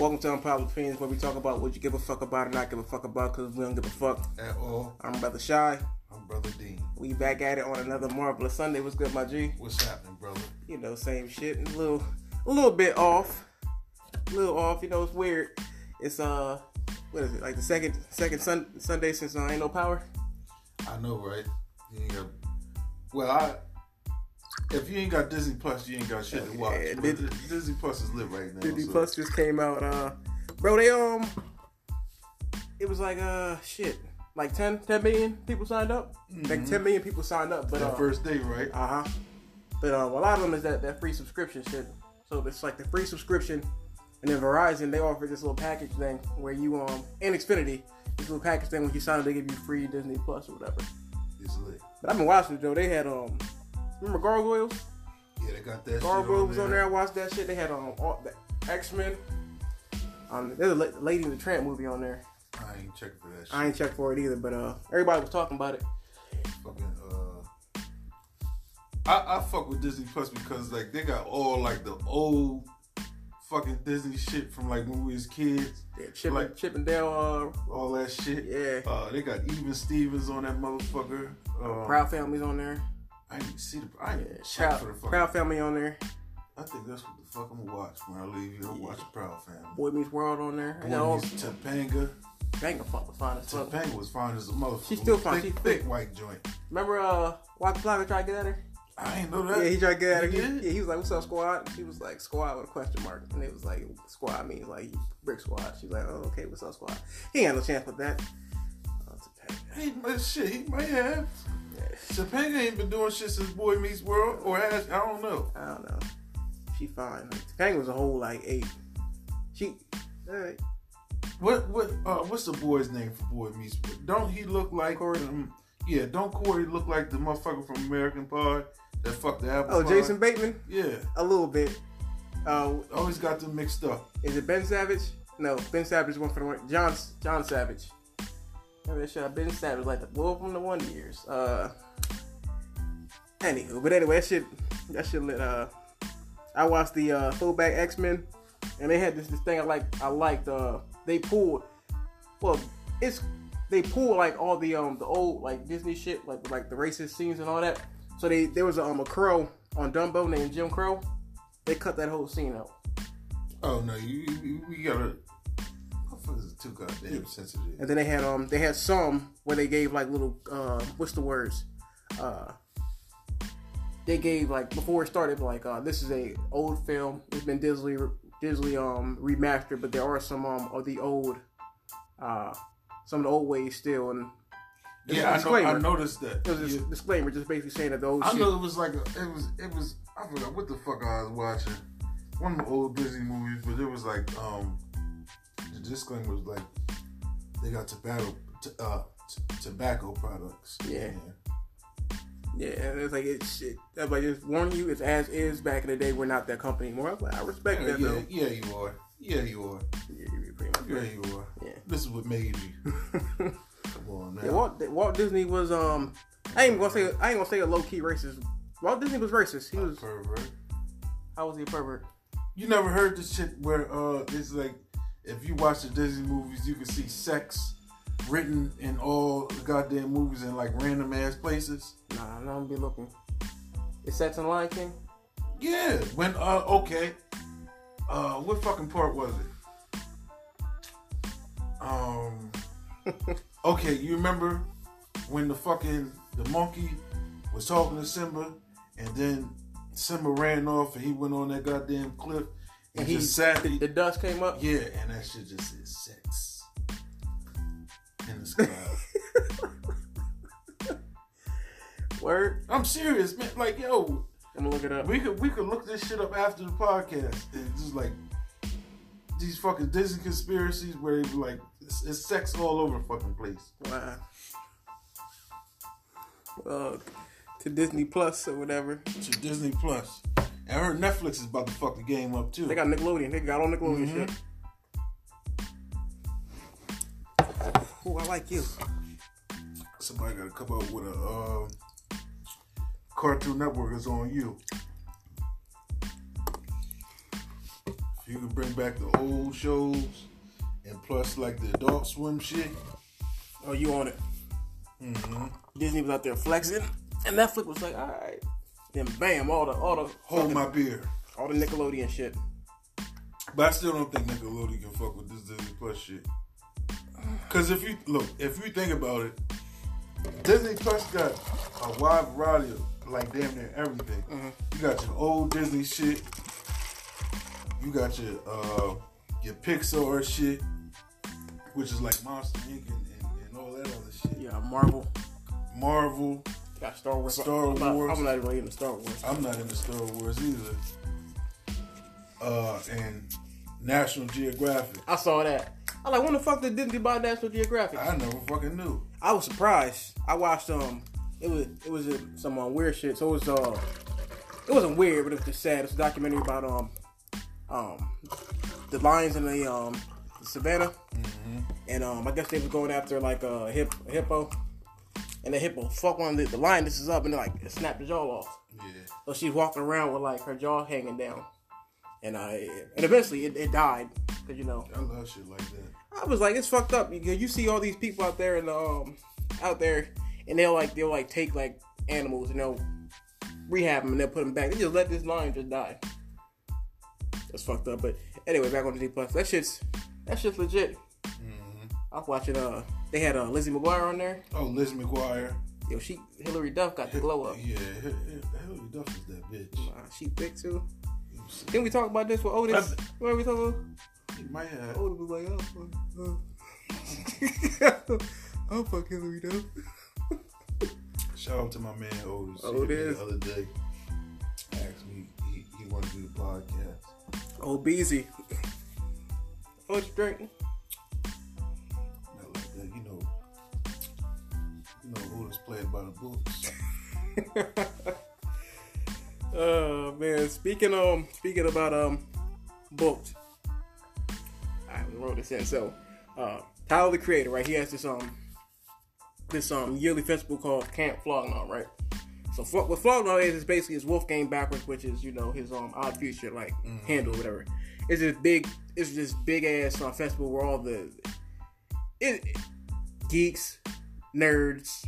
Welcome to Unpopular Opinions, where we talk about what you give a fuck about or not give a fuck about, because we don't give a fuck. At all. I'm Brother Shy. I'm Brother Dean. We back at it on another marvelous Sunday. What's good, my G? What's happening, brother? You know, same shit. A little, a little bit off. A little off. You know, it's weird. It's uh, what is it? Like the second, second sun, Sunday since uh, ain't no power. I know, right? You got, well, I. If you ain't got Disney Plus, you ain't got shit to watch. Yeah, Disney- Disney Plus is lit right now. Disney so- Plus just came out. Uh, bro, they um, it was like uh, shit, like 10, 10 million people signed up. Like ten million people signed up, but That uh, first day, right? Uh huh. But um, a lot of them is that, that free subscription shit. So it's like the free subscription, and then Verizon they offer this little package thing where you um and Xfinity this little package thing when you sign up they give you free Disney Plus or whatever. It's lit. But I've been watching it though. They had um remember Gargoyles? Yeah, they got that shit Gargoyles on was there. on there. I watched that shit. They had um all, the X Men. Um, there's a Lady in the Tramp movie on there. I ain't checking for that shit. I ain't checked for it either, but uh everybody was talking about it. fucking uh I, I fuck with Disney Plus because like they got all like the old fucking Disney shit from like when we was kids, Yeah, Chip, Like- Chip and Dale. all that shit. Uh, yeah. Uh, they got even Stevens on that motherfucker. Um, Proud Families on there. I didn't see the. I didn't Yeah, for the fucking. Proud Family on there. I think that's what the fuck I'm gonna watch when I leave here. I'm watching Proud Family. Boy Meets World on there. Boy all Meets Topanga. Bang fuck was fine as fuck. Topanga was fine as a motherfucker. She's still fine. Thick, She's thick thick. white joint. Remember uh Waka Flocka tried to get at her? I ain't know that. Yeah, he tried to get at her. He He, yeah, he was like, What's up, squad? And she was like, Squad with a question mark. And it was like squad means like brick squad. She's like, Oh, okay, what's up, squad? He ain't had no chance with that. Uh, Topanga. But shit, he might have. Yeah, Topanga ain't been doing shit since Boy Meets World, or has I don't know. I don't know. She fine. Like, Topanga was a whole like eight. She alright. What what uh what's the boy's name for Boy Meets World? Don't he look like Corey. Um, yeah, don't Corey look like the motherfucker from American Pie that fucked the apple Oh, pie? Jason Bateman? Yeah, A little bit. Uh always got them mixed up. Is it Ben Savage? No, Ben Savage went for the one. John John Savage. That shit? Ben Savage like the bull from the Wonder Years. Uh, anywho, but anyway, that shit that shit lit. Uh, I watched the uh, fullback X Men, and they had this this thing I like. I liked. Uh, they pulled. Well, it's they pulled like all the um the old like Disney shit like like the racist scenes and all that. So they there was a, um a crow on Dumbo named Jim Crow. They cut that whole scene out. Oh no, you you, you gotta. Motherfuckers are too goddamn sensitive. And then they had um they had some where they gave like little uh what's the words? Uh they gave like before it started like uh this is a old film. It's been Disney Disney um remastered, but there are some um of the old uh some of the old ways still and it was a Yeah, I know. I noticed that. it was a Yeah. disclaimer just basically saying that the old I shit know it was like a, it was it was I forgot what the fuck I was watching. One of the old Disney movies, but it was like um the disclaimer was like they got tobacco t- uh t- tobacco products. Yeah. Yeah, it's like it's shit. Everybody just warning you, it's as is back in the day. We're not that company anymore. I was like, I respect Yeah, that yeah, though. yeah, you are. Yeah, you are. Yeah, you're pretty much Yeah, right. you are. Yeah. This is what made you. Come on, man. Yeah, Walt, Walt Disney was um. I ain't gonna say I ain't gonna say a low key racist. Walt Disney was racist. He A was. pervert. How was he a pervert? You never heard this shit where uh it's like if you watch the Disney movies, you can see sex written in all the goddamn movies in like random ass places. Nah, I'm gonna be looking. Is Sex in Lion King? Yeah, when uh okay, uh what fucking part was it? Um, okay, you remember when the fucking the monkey was talking to Simba, and then Simba ran off and he went on that goddamn cliff and, he just sat. The, dust came up. yeah, and that shit just said sex in the sky. Word. I'm serious, man. Like, yo, I'm gonna look it up. We could we could look this shit up after the podcast. And just like these fucking Disney conspiracies where it's like it's, it's sex all over the fucking place. Wow. Uh, to Disney Plus or whatever. To Disney Plus. And I heard Netflix is about to fuck the game up too. They got Nickelodeon. They got on Nickelodeon Mhm. shit. Oh, I like you. Somebody got to come up with a uh, Cartoon Network is on you. You can bring back the old shows, and plus like the Adult Swim shit. Oh, you on it? Mm-hmm. Disney was out there flexing, and Netflix was like, all right. Then bam, all the all the Hold my beer. all the Nickelodeon shit. But I still don't think Nickelodeon can fuck with this Disney Plus shit. Cause if you look, if you think about it, Disney Plus got a wide variety of like damn near everything. You got your old Disney shit. You got your uh your Pixar shit, which is like Monster Inc. and, and, and all that other shit. Yeah, Marvel. Marvel. Got Star Wars. Star I'm not, Wars. I'm not even into Star Wars. I'm not into Star Wars either. Uh, and National Geographic. I saw that. I like, when the fuck did Disney buy National Geographic? I never fucking knew. I was surprised. I watched um, it was it was uh, some uh, weird shit. So it was uh, it wasn't weird, but it was just sad. It's a documentary about um, um, the lions in the um, the savannah, and um, I guess they was going after like a, hip, a hippo, and the hippo fuck one of the, the. This is up and like it snapped the jaw off. Yeah. So she's walking around with like her jaw hanging down, and I and eventually it, it died because you know I love shit like that. I was like, it's fucked up. You, you see all these people out there and um out there, and they'll like they'll like take like animals and they'll rehab them and they'll put them back. They just let this lion just die. That's fucked up. But anyway, back on the D plus. That shit's that shit's legit. I was watching. Uh, they had uh Lizzie McGuire on there. Oh, Liz McGuire. Yo, she Hilary Duff got the glow up. Yeah, Hilary Duff is that bitch. Uh, she thick too. Didn't we talk about this with Otis? What we talking about? He might have. Otis was like, oh, fuck. Uh, oh fuck Hilary Duff. Shout out to my man Otis. Oh, He hit me it is. The other day, asked me he, he wanted to do the podcast. Oh, Beezy. What you drinking? Know played by the books. Oh man, speaking um speaking about um booked. I wrote this in. So uh Tyler the creator, right? He has this um this um yearly festival called Camp Flog Gnaw, right? So Flo- what Flog Gnaw is is basically his Wolfgang backwards, which is you know his um odd future like handle whatever. It's this big it's this big ass uh, festival where all the it, geeks, nerds,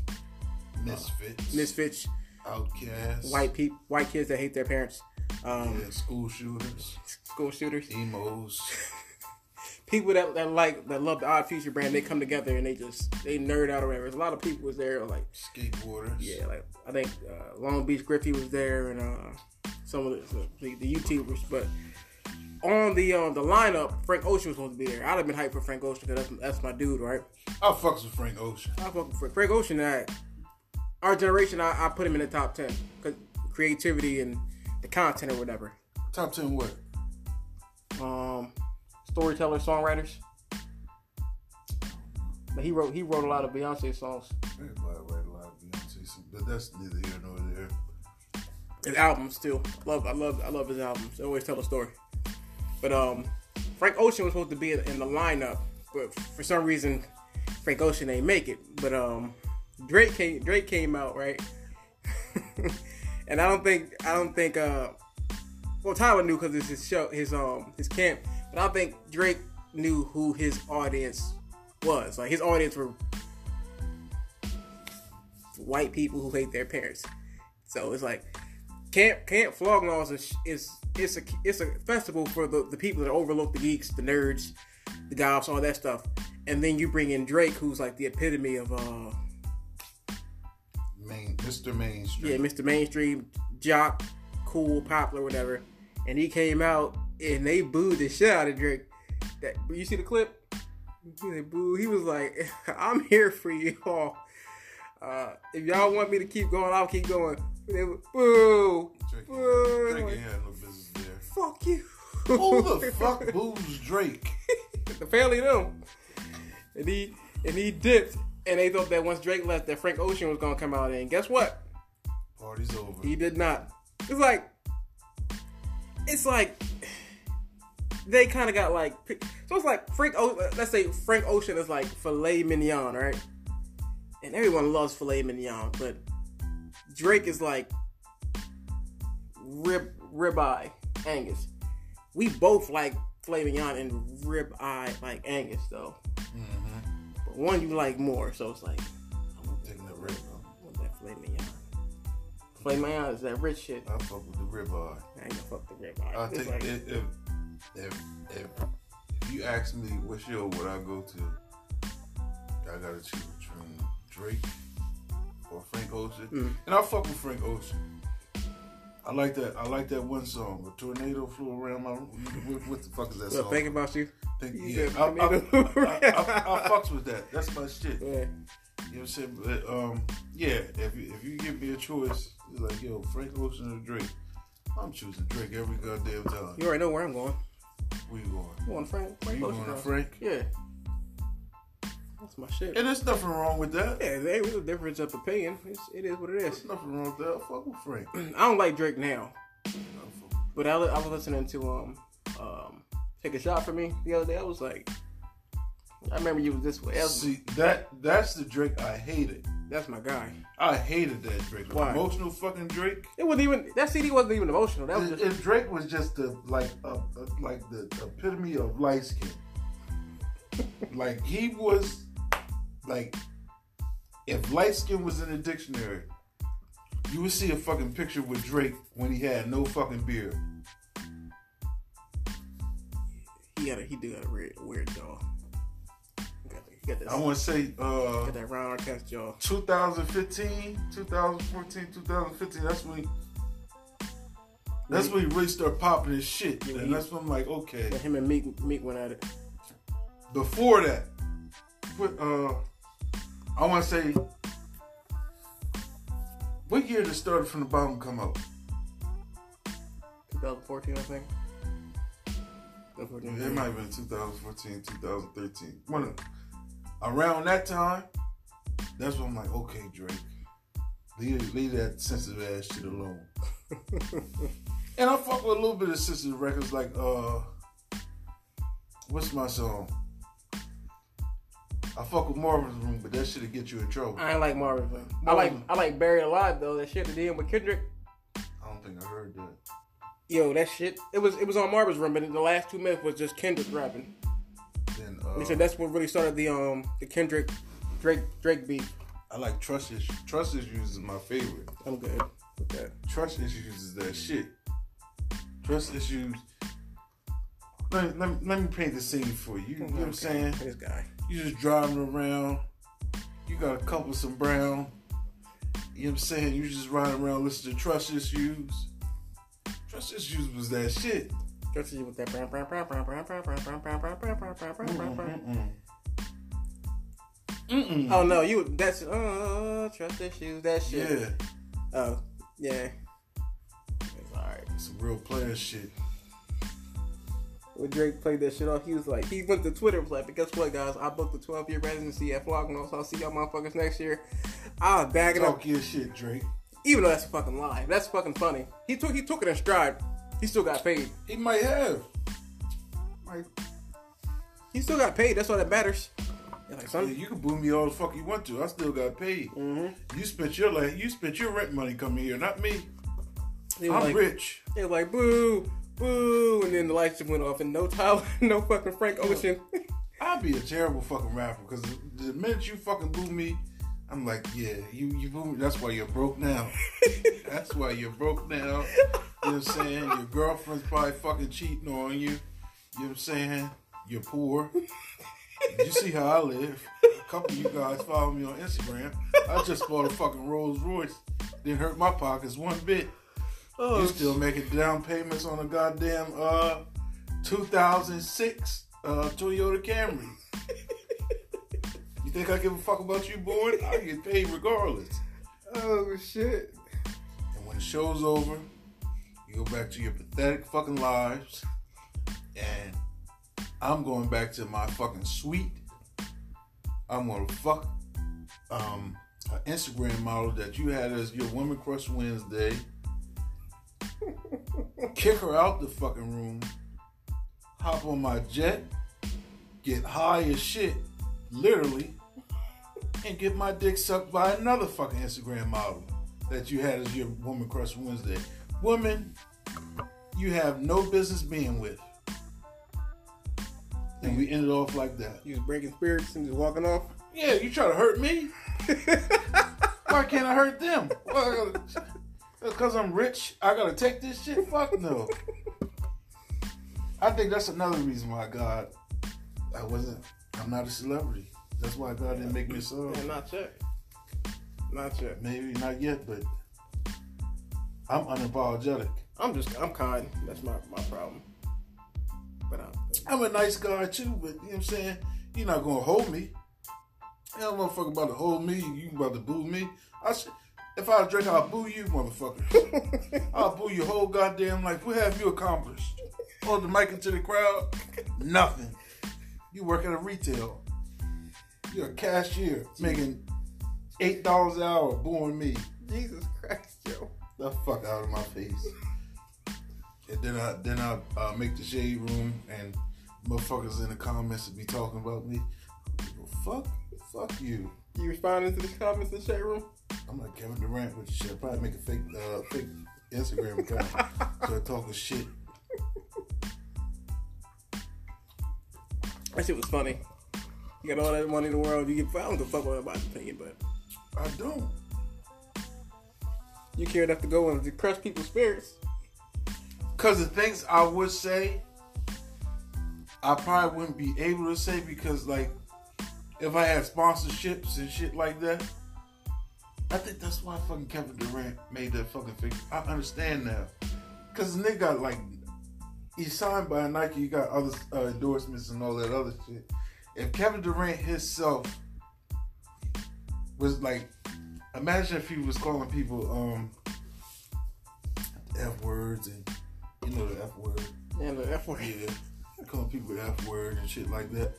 Misfits. misfits, Outcasts. white people, white kids that hate their parents, um, Yeah, school shooters. school shooters, Emos. people that, that like that love the Odd Future brand. They come together and they just they nerd out or whatever. There's a lot of people was there, like Skateboarders. yeah, like I think uh, Long Beach Griffy was there and uh, some of the, the, the YouTubers, but. On the um, the lineup, Frank Ocean was supposed to be there. I'd have been hyped for Frank Ocean because that's, that's my dude, right? I fucks with Frank Ocean. I fuck with Frank, Frank Ocean. I, our generation, I, I put him in the top ten because creativity and the content or whatever. Top ten what? um, storytellers, songwriters. But he wrote he wrote a lot of Beyonce songs. Everybody write a lot of Beyonce, songs, but that's neither here nor there. His albums too. Love I love I love his albums. They always tell a story. But um, Frank Ocean was supposed to be in in the lineup, but for some reason, Frank Ocean ain't make it. But um, Drake came Drake came out right, and I don't think I don't think uh, well Tyler knew because it's his show his um his camp, but I think Drake knew who his audience was. Like his audience were white people who hate their parents. So it's like Camp Camp Flog Gnaw is a, is it's a it's a festival for the, the people that overlook the geeks, the nerds, the goths, all that stuff. And then you bring in Drake, who's like the epitome of uh Main, Mr. Mainstream. yeah, Mr. Mainstream, jock, cool, popular, whatever. And he came out and they booed the shit out of Drake. That you see the clip? They boo. He was like, "I'm here for y'all. Uh, if y'all want me to keep going, I'll keep going." They were, boo, Drake, boo. Drake ain't had no business there. Fuck you. Who the fuck boos Drake? the family them. And he and he dipped, and they thought that once Drake left, that Frank Ocean was gonna come out. And guess what? Party's over. He did not. It's like, it's like they kind of got like. So it's like Frank. O, let's say Frank Ocean is like filet mignon, right? And everyone loves filet mignon, but Drake is like rib ribeye Angus. We both like filet mignon and rib eye like Angus though. But one you like more, so it's like I'm gonna. Taking the rib. I want that filet mignon. Filet mignon is that rich shit. I fuck with the rib eye. I ain't gonna fuck the rib eye. I think like- if, if if if if you ask me what show would I go to, I gotta choose between Drake or Frank Ocean, Mm. and I fuck with Frank Ocean. I like that. I like that one song. A tornado flew around my. What, what the fuck is that song? think about you. Think- you yeah, I, I. I, I, fucks with that. That's my shit. Yeah. You know what I'm saying? But, um, yeah, if you, if you give me a choice, it's like, yo, Frank Ocean or Drake. I'm choosing Drake every goddamn time. You already know where I'm going. Where you going? You want Frank? Frank You Ocean, going to. Frank? Yeah. That's my shit. And there's nothing wrong with that. Yeah, there ain't a difference of opinion. It's, it is what it is. There's nothing wrong with that. I fuck with Frank. I don't like Drake now, but I, I was listening to um um take a shot for me the other day. I was like, I remember you was this way. That was- See, that that's the Drake I hated. that's my guy. I hated that Drake. Why? Emotional fucking Drake. It wasn't even that CD wasn't even emotional. That was just and Drake was just the like a, a, like the epitome of light skin. like he was like if light skin was in the dictionary, you would see a fucking picture with Drake when he had no fucking beard. he got a he do got a weird weird jaw. He got, he got that I want to say uh got that round cast jaw. 2015, 2014, 2015. That's when. That's when he really started popping his shit, Yeah, and he- that's when I'm like, okay. Him and Meek Meek went at it. Before that, what uh, I want to say, what year did Started from the Bottom come out? 2014, I think. 2014. It might have been 2014, 2013. One around that time, that's when I'm like, okay, Drake, leave, leave that sensitive ass shit alone. and I fuck with a little bit of sensitive records, like uh, what's my song? I fuck with Marvin's Room, but that shit'll get you in trouble. I ain't like Marvin. Gaye. I like I like Buried Alive though. That shit that did with Kendrick. I don't think I heard that. Yo, that shit. It was it was on Marvin's room, but the last two minutes was just Kendrick rapping. Then uh, They said that's what really started the um the Kendrick Drake Drake beat. I like Trust Issues. Trust Issues is my favorite. I'm good with that. Trust issues is that shit. Trust issues. Let let let me paint the scene for you. You know what I'm saying? This guy. You just driving around. You got a couple some brown. You know what I'm saying? You just riding around listening to Trust Issues. Trust Issues was that shit. Just with that brown brown brown brown brown brown brown brown brown brown brown brown brown brown brown brown. Mm-mm. Oh no, you that's uh trust issues that shit. Yeah. Oh yeah. It's alright. Some real player shit. When Drake played that shit off, he was like, he went to Twitter and was like, guess what, guys? I booked a 12 year residency at Flocknos. I'll see y'all motherfuckers next year. I was bagging up, Talk your shit, Drake. even though that's a fucking lie. That's fucking funny. He took he took it in stride. He still got paid. He might have. Might He still got paid. That's all that matters. Like Yeah, you can boo me all the fuck you want to. I still got paid. Mm-hmm. You spent your like you spent your rent money coming here, not me. I'm like, rich. He was like, boo, boo, and then the lights just went off, and no Tyler, no fucking Frank Ocean. I'd be a terrible fucking rapper because the minute you fucking boo me, I'm like, yeah, you you boo me. That's why you're broke now. That's why you're broke now. You know what I'm saying? Your girlfriend's probably fucking cheating on you. You know what I'm saying? You're poor. You see how I live. A couple of you guys follow me on Instagram. I just bought a fucking Rolls Royce. Didn't hurt my pockets one bit. Oh, You still making down payments on a goddamn uh 2006 uh Toyota Camry. You think I give a fuck about you, boy? I get paid regardless. oh shit. And when the show's over, you go back to your pathetic fucking lives, and I'm going back to my fucking suite. I'm gonna fuck um an Instagram model that you had as your woman crush Wednesday. Kick her out the fucking room. Hop on my jet. Get high as shit, literally, and get my dick sucked by another fucking Instagram model that you had as your woman crush Wednesday. Woman, you have no business being with. and we ended off like that. You was breaking spirits and just walking off. Yeah, you try to hurt me. Why can't I hurt them? Because I'm rich, I gotta take this shit? Fuck no. I think that's another reason why God, I wasn't, I'm not a celebrity. That's why God didn't make me a song. Yeah, not yet. Not yet. Maybe not yet, but I'm unapologetic. I'm just, I'm kind. That's my, my problem. But I'm, I'm a nice guy too, but you know what I'm saying? You're not gonna hold me. Hell, motherfucker about to hold me. You about to boo me. I should, if I drink, I'll boo you, motherfucker. I'll boo your whole goddamn life. What have you accomplished? Hold the mic into the crowd? Nothing. You work at a retail. You're a cashier making eight dollars an hour booing me. Jesus Christ, yo. The fuck out of my face. And then I then I uh, make the shade room and motherfuckers in the comments will be talking about me. Well, fuck, fuck you. You responding to the comments in the chat room? I'm like Kevin Durant with shit. Probably make a fake uh, fake Instagram account. Start talking shit. That shit was funny. You got all that money in the world. You get, I don't give a fuck what anybody's opinion, but I don't. you care enough to go and crush people's spirits. Cause the things I would say, I probably wouldn't be able to say because like, if I had sponsorships and shit like that, I think that's why fucking Kevin Durant made that fucking thing. I understand now, cause the nigga got like, he's signed by Nike. He got other uh, endorsements and all that other shit. If Kevin Durant himself was like, imagine if he was calling people um f words and you know the f word. And the F word. Yeah, calling people the F word and shit like that.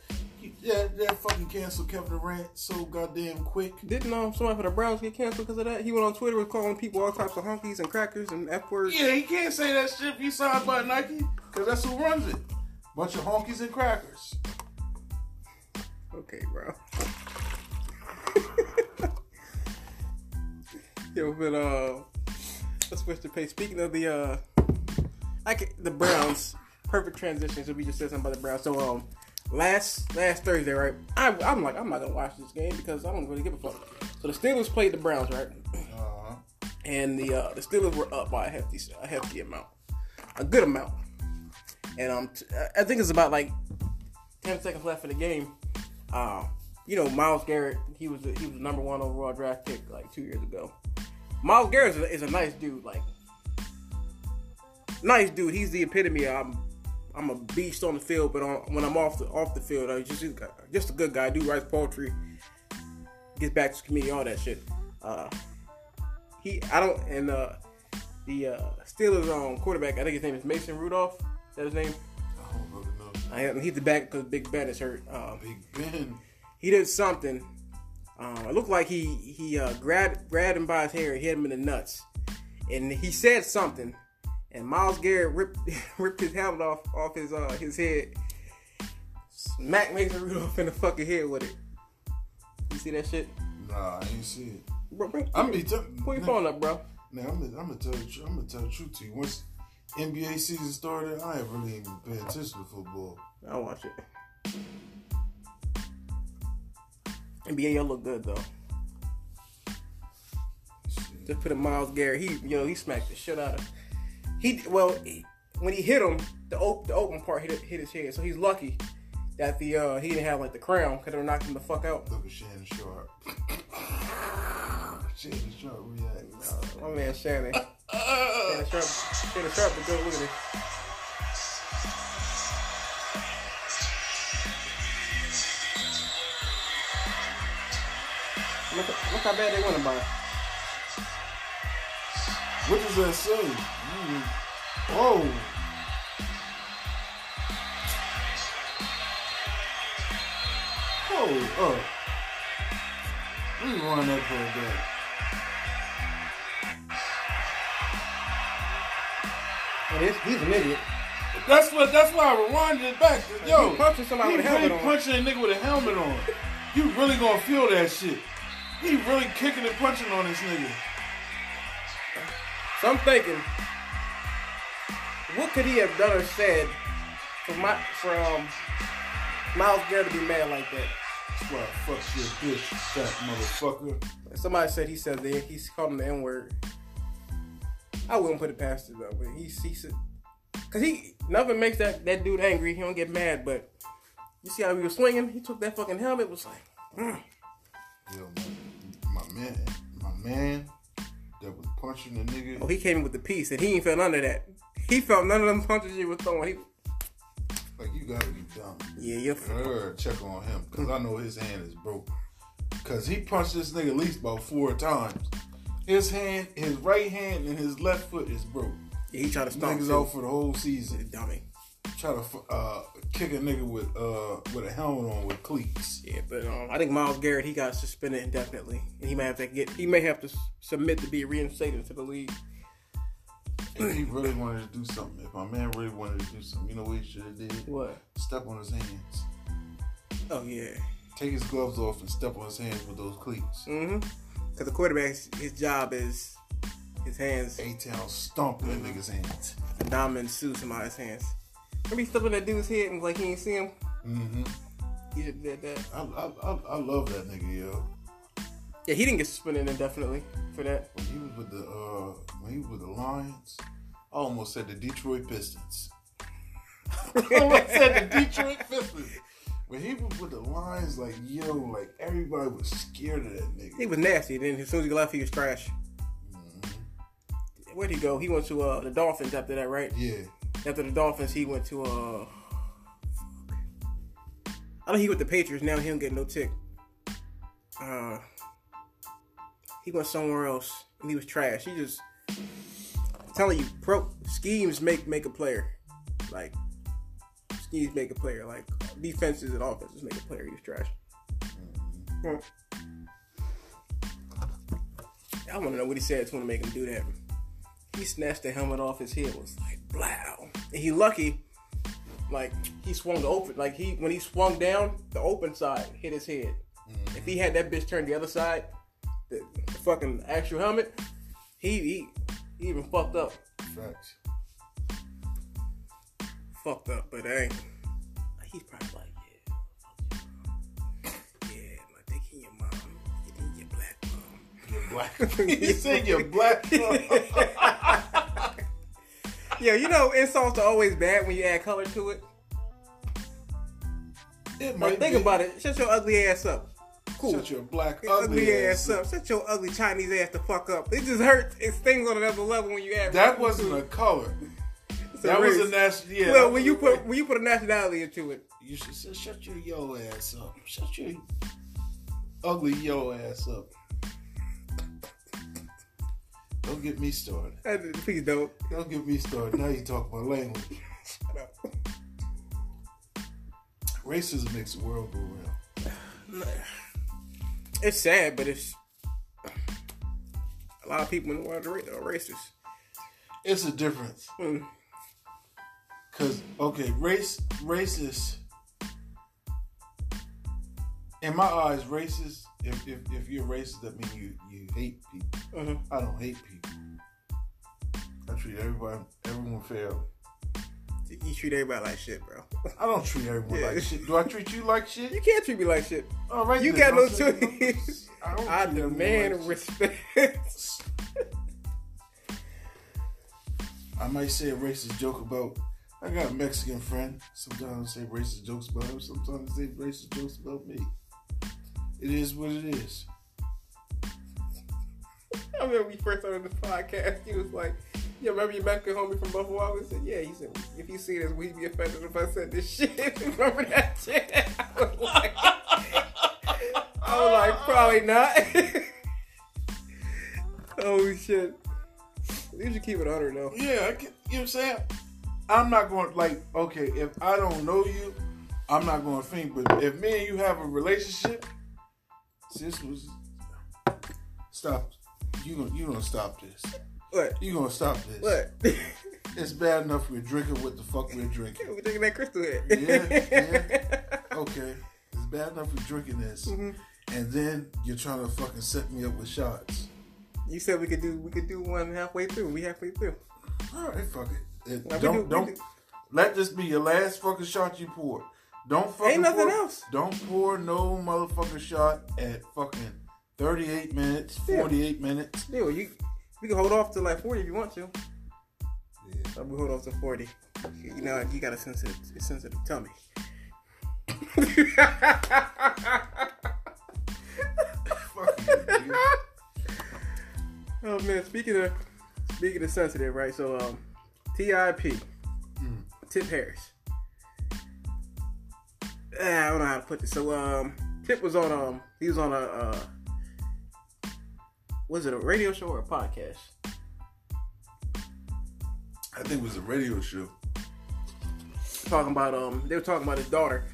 Yeah, that fucking canceled Kevin Durant so goddamn quick. Didn't um, somebody for the Browns get canceled because of that? He went on Twitter was calling people all types of honkies and crackers and F words. Yeah, he can't say that shit if he signed by Nike, because that's who runs it. Bunch of honkies and crackers. Okay, bro. Yo, but uh, let's switch the pace. Speaking of the uh, I can, the Browns, perfect transition. So we just said something about the Browns. So um, last last Thursday, right? I, I'm like, I'm not gonna watch this game because I don't really give a fuck. So the Steelers played the Browns, right? Uh-huh. and the uh, the Steelers were up by a hefty a hefty amount, a good amount. And um, t- I think it's about like ten seconds left in the game. Uh, you know, Myles Garrett, he was a, he was the number one overall draft pick like two years ago. Myles Garrett is a, is a nice dude, like nice dude. He's the epitome. Of, I'm I'm a beast on the field, but on, when I'm off the off the field, I'm just just a good guy. Do writes poetry, gets back to the community, all that shit. Uh, he I don't and uh the uh Steelers um quarterback, I think his name is Mason Rudolph. Is that his name? I don't know. I am he's the back because Big Ben is hurt. Um, Big Ben. he did something. Um, it looked like he he uh, grabbed grabbed him by his hair and hit him in the nuts, and he said something, and Myles Garrett ripped ripped his helmet off off his uh his head, Smack Mason Rudolph in the fucking head with it. You see that shit? Nah, I ain't see it. Bro, bring, I'm be t- pull your phone up, bro. Now I'm gonna, I'm gonna tell the truth. I'm gonna tell the truth to you. Once NBA season started, I ain't really even paying attention to football. I'll watch it. NBA, y'all look good though. Shit. Just put a Myles Garrett. He, you know, he smacked the shit out of. He well, he, when he hit him, the op- the open part hit hit his head. So he's lucky that the uh he didn't have like the crown because it knocked him the fuck out. Look at Shannon Sharpe. Shannon Sharpe reacts. Uh, my man Shannon. Shannon Sharpe. Shannon Sharp, good. Look at this. Look, look how bad they went by. What does that say? Mm. Oh. Hold up. Rewind that for a bit. And it's, he's an idiot. That's what. That's why I rewinded it back. Yo, You punching somebody he with a helmet really on. punching a nigga with a helmet on. You really gonna feel that shit. He really kicking and punching on this nigga. So I'm thinking, what could he have done or said for my from Myles Garrett to be mad like that. I fuck your bitch, fat motherfucker. Somebody said he said that he's called him the N word. I wouldn't put it past it though, but he he said because he nothing makes that that dude angry. He don't get mad, but you see how he was swinging? He took that fucking helmet. Was like, mm. Yo, my, my man, my man that was punching the nigga. oh, he came in with the piece, and he ain't felt under that. He felt none of them punches he was throwing. He, Like you gotta be dumb. yeah, you're. I check on him because I know his hand is broke. Cause he punched this nigga at least about four times. His hand, his right hand, and his left foot is broke. Yeah, he tried to stomp Niggas too. out for the whole season. Dummy. Try to uh, kick a nigga with uh, with a helmet on with cleats. Yeah, but um, I think Myles Garrett he got suspended indefinitely, and he may have to get he may have to submit to be reinstated to the league. If he really wanted to do something, if my man really wanted to do something, you know what he should have did? What? Step on his hands. Oh yeah. Take his gloves off and step on his hands with those cleats. Mm-hmm. Because the quarterback's his job is his hands. A-Town stomp that nigga's hands. A diamond suit somebody's hands. Remember he stepped on that dude's head and like he ain't see him. Mm-hmm. He just did that. I, I, I, I love that nigga, yo. Yeah, he didn't get suspended indefinitely for that. When he was with the uh, when he was with the Lions, I almost said the Detroit Pistons. I almost said the Detroit Pistons. When he was with the Lions, like yo, like everybody was scared of that nigga. He was nasty. Then as soon as he left, he was trash. Where'd he go? He went to uh, the Dolphins after that, right? Yeah, After the Dolphins, he went to uh. I know he with the Patriots now. He don't get no tick. Uh, he went somewhere else and he was trash. He just I'm telling you, pro schemes make make a player. Like schemes make a player. Like defenses and offenses make a player. He was trash. Hmm. I want to know what he said to him to make him do that. He snatched the helmet off his head. Was like, blow. And he lucky like he swung the open like he when he swung down the open side hit his head if he had that bitch turned the other side the, the fucking actual helmet he, he he even fucked up facts. fucked up but hey he's probably like yeah fuck your mom. yeah my dick in your mom get in your black mom You're black. he said you're black. yeah you know insults are always bad when you add color to it it like think be. about it shut your ugly ass up cool Shut your black ugly, ass up. Shut your ugly Chinese ass the fuck up. It just hurts. It stings on another level when you add. That race wasn't a color. A That was a national. Yeah. well, when you put when you put a nationality into it, You should say, shut your yo ass up. Shut your ugly yo ass up. Don't get me started. please don't. Don't get me started. Now you talk my language. Shut up. Racism makes the world go round. It's sad, but it's a lot of people in the world are racist. It's a difference. Mm. Cause okay, race racist. In my eyes, racist. If if, if you're racist, that means you you hate people. Mhm. I don't hate people. I treat everybody everyone fairly. You treat everybody like shit, bro. I don't treat everyone Yeah. like shit. Do I treat you like shit? You can't treat me like shit. All right, You then. got no choice. I don't I demand like respect. I might say a racist joke about. I got a Mexican friend. Sometimes I say racist jokes about him. Sometimes I say racist jokes about me. It is what it is. I remember we first started this podcast. He was like, "Yeah, remember your Mexican homie from Buffalo?" I said, "Yeah." He said, "If you see this, we'd be offended if I said this shit?" remember that shit? I was like, I was like, probably not. oh shit! You should keep it under though. Yeah, I can, you know what I'm saying? I'm not going like okay, if I don't know you, I'm not going to think. But if me and you have a relationship, this was stop. You gonna you gonna stop this? What? You gonna stop this? What? It's bad enough we're drinking what the fuck we're drinking. we're drinking that crystal head. Yeah, Okay, it's bad enough we're drinking this, Mhm. and then you're trying to fucking set me up with shots. You said we could do we could do one halfway through. We halfway through. All right, fuck it. It- don't do, don't do- let this be your last fucking shot you pour. Don't fucking Ain't nothing pour, else. Don't pour no motherfucking shot at fucking 38 minutes, Yeah. 48 minutes. Yeah, well, you we can hold off to like forty if you want to. Yeah. But we hold off to forty. You know, you got a sensitive, a sensitive tummy. Fuck you, nigga. oh man, speaking of speaking of sensitive, right? So um, Tip, Mm. Tip Harris. Ah, I don't know how to put this. So um, Tip was on um, he was on a uh, was it a radio show or a podcast? I think it was a radio show. Talking about um, they were talking about his daughter.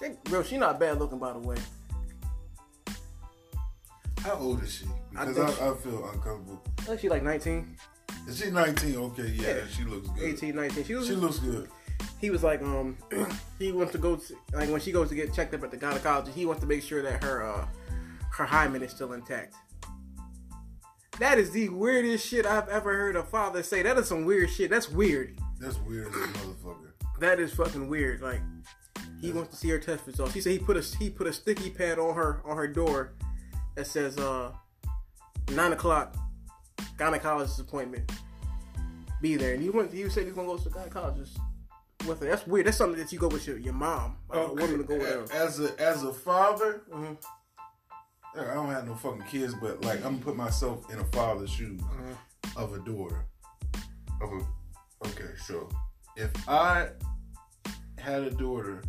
They, bro, she not bad looking by the way. How old is she? Because think I, she- I, feel uncomfortable. I think she like 19, Is she 19? Okay, yeah, Yeah. she looks good. 18, 19. She was She looks good. he was like um he wants to go to like when she goes to get checked up at the gynecologist he wants to make sure that her uh her hymen is still intact that is the weirdest shit i've ever heard a father say. That is some weird shit. That's weird. That's weird as a motherfucker. that is fucking weird. Like he wants to see her test results he said he put a he put a sticky pad on her on her door that says uh nine o'clock gynecologist appointment. Be there. And he went he said he's gonna go to the gynecologist with her. That's weird. That's something that you go with your, your mom like a woman to go with her. As a as a father, Mhm. I don't have no fucking kids, but like I'm gonna put myself in a father's shoes Mhm. of a daughter. Of a okay, so if I had a daughter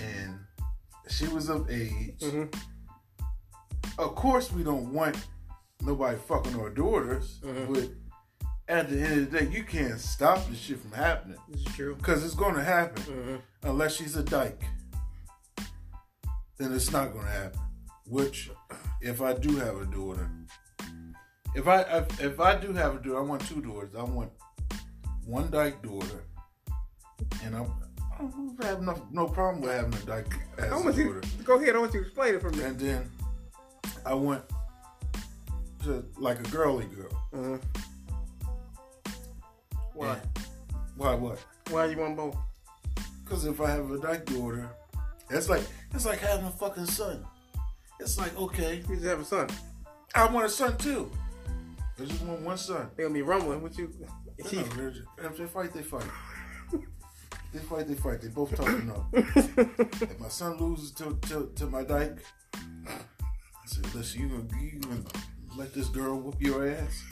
and she was of age, Mhm. of course we don't want nobody fucking our daughters, Mhm. but at the end of the day, you can't stop this shit from happening this is true because it's gonna happen Mhm. unless she's a dyke. Then it's not gonna happen. Which, if I do have a daughter, if I if, if I do have a daughter, I want two daughters. I want one dyke daughter, and I'm, I don't have no, no problem with having a dyke as I a want you daughter. go ahead I want you to explain it for me And then I want just like a girly girl. Mhm. why And- Why what? why you want both Because if I have a dyke daughter, it's like it's like having a fucking son. It's like okay, you just have a son I want a son too. I just want one son. They're gonna be rumbling with you if they fight, they fight. they fight, they fight. They both toughen up. if my son loses to to, to my dyke, I said, listen, you gonna you gonna let this girl whoop your ass?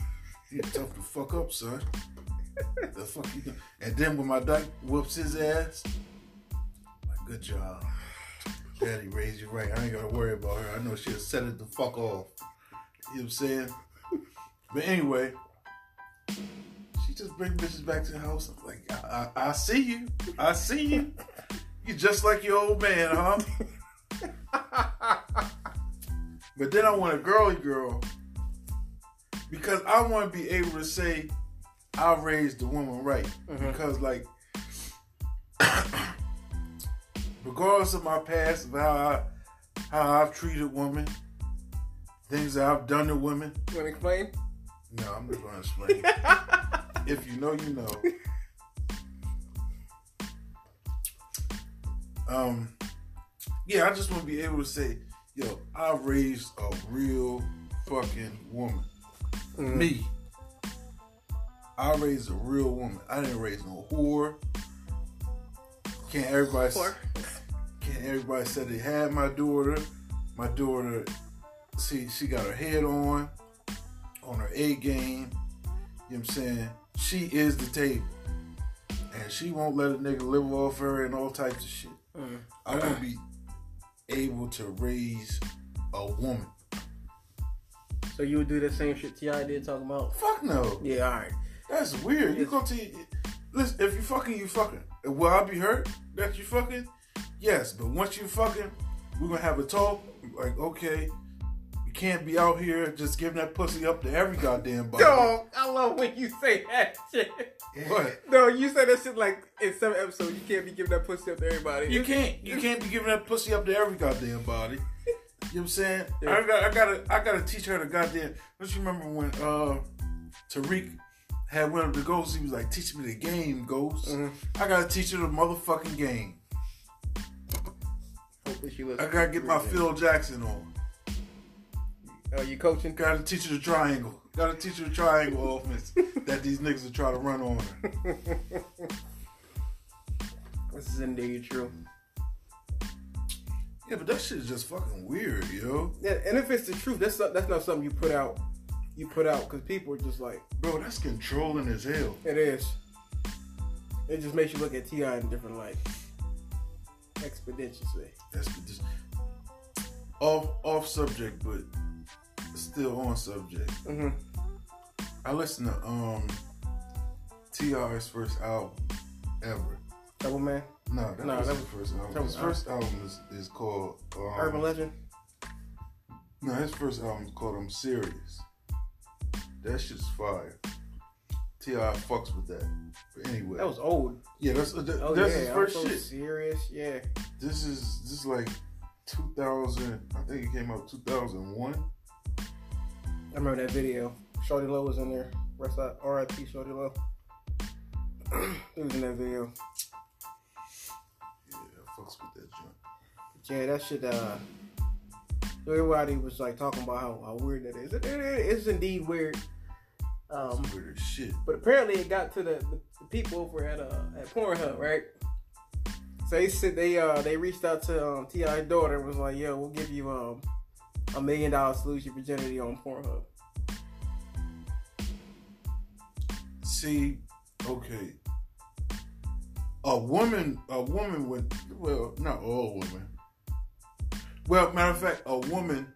You tough to fuck up, son. the fuck you? And then when my dyke whoops his ass, like good job. Daddy raised you right. I ain't gotta worry about her. I know she'll set it the fuck off. You know what I'm saying? But anyway, she just bring bitches back to the house. I'm like, I, I, I see you. I see you. You just like your old man, huh? but then I want a girly girl because I want to be able to say I raised the woman right. Mhm. Because like, regardless of my past, of how I how I've treated women, things that I've done to women. you want to explain No, I'm not gonna explain. if you know, you know. Um, yeah, I just want to be able to say, yo, I raised a real fucking woman. Mhm. Me. I raised a real woman. I didn't raise no whore. Can't everybody? Whore. Everybody said they had my daughter? My daughter, see, she got her head on, on her A game. You know what I'm saying? She is the table. And she won't let a nigga live off her and all types of shit. Mhm. I want to be able to raise a woman. so you would do the same shit Ti did talking about Fuck no. yeah all right That's weird. You go to listen. If you fucking, you fucking. Will I be hurt that you fucking? Yes, but once you fucking, we're gonna have a talk. Like, okay, you can't be out here just giving that pussy up to every goddamn body. Dog, I love when you say that shit. What? No, you said that shit like in some episodes. You can't be giving that pussy up to everybody. You can't. You can't be giving that pussy up to every goddamn body. You know what I'm saying? Yeah. I got. I gotta. I gotta teach her the goddamn. Don't you remember when uh Tariq had one of the ghosts? He was like, "Teach me the game, ghost." Mhm. I gotta teach her the motherfucking game. She looks I gotta get my. Phil Jackson on. Uh, you coaching? Gotta teach her the triangle. Gotta teach her the triangle offense that these niggas are trying to run on her. This is indeed true. Yeah, but that shit is just fucking weird, yo. Yeah, and if it's the truth, that's not, that's not something you put out. You put out because people are just like Bro, that's controlling as hell. it is. It just makes you look at Ti in a different light, expeditiously. That's just off off subject, but still on subject. Mm-hmm. I listened to um T.I.'s first album ever. Trouble Man, No, that No, was that his was- first album. that His was- first album is, is called um, Urban Legend. No, his first album is called I'm Serious. That shit's fire. T.I. fucks with that. But anyway. That was old. yeah, that's that, Oh that's yeah, his first so shit. serious. Yeah. This is this is like 2000. I think it came out 2001. I remember that video. Shawty Lo was in there. Rest up, R.I.P. Shawty Lo. he was in that video. Yeah, fucks with that joint. Yeah, that shit. Uh, everybody was like talking about how, how weird that is. It, it, it is indeed weird. Um, weird as shit. but apparently it got to the, the, people over at uh at Pornhub, right? So they said they uh they reached out to um, Ti daughter and was like, "Yo, we'll give you um a million dollars to lose your virginity on Pornhub." See, okay. A woman, a woman would, well, not all women. Well, matter of fact, a woman,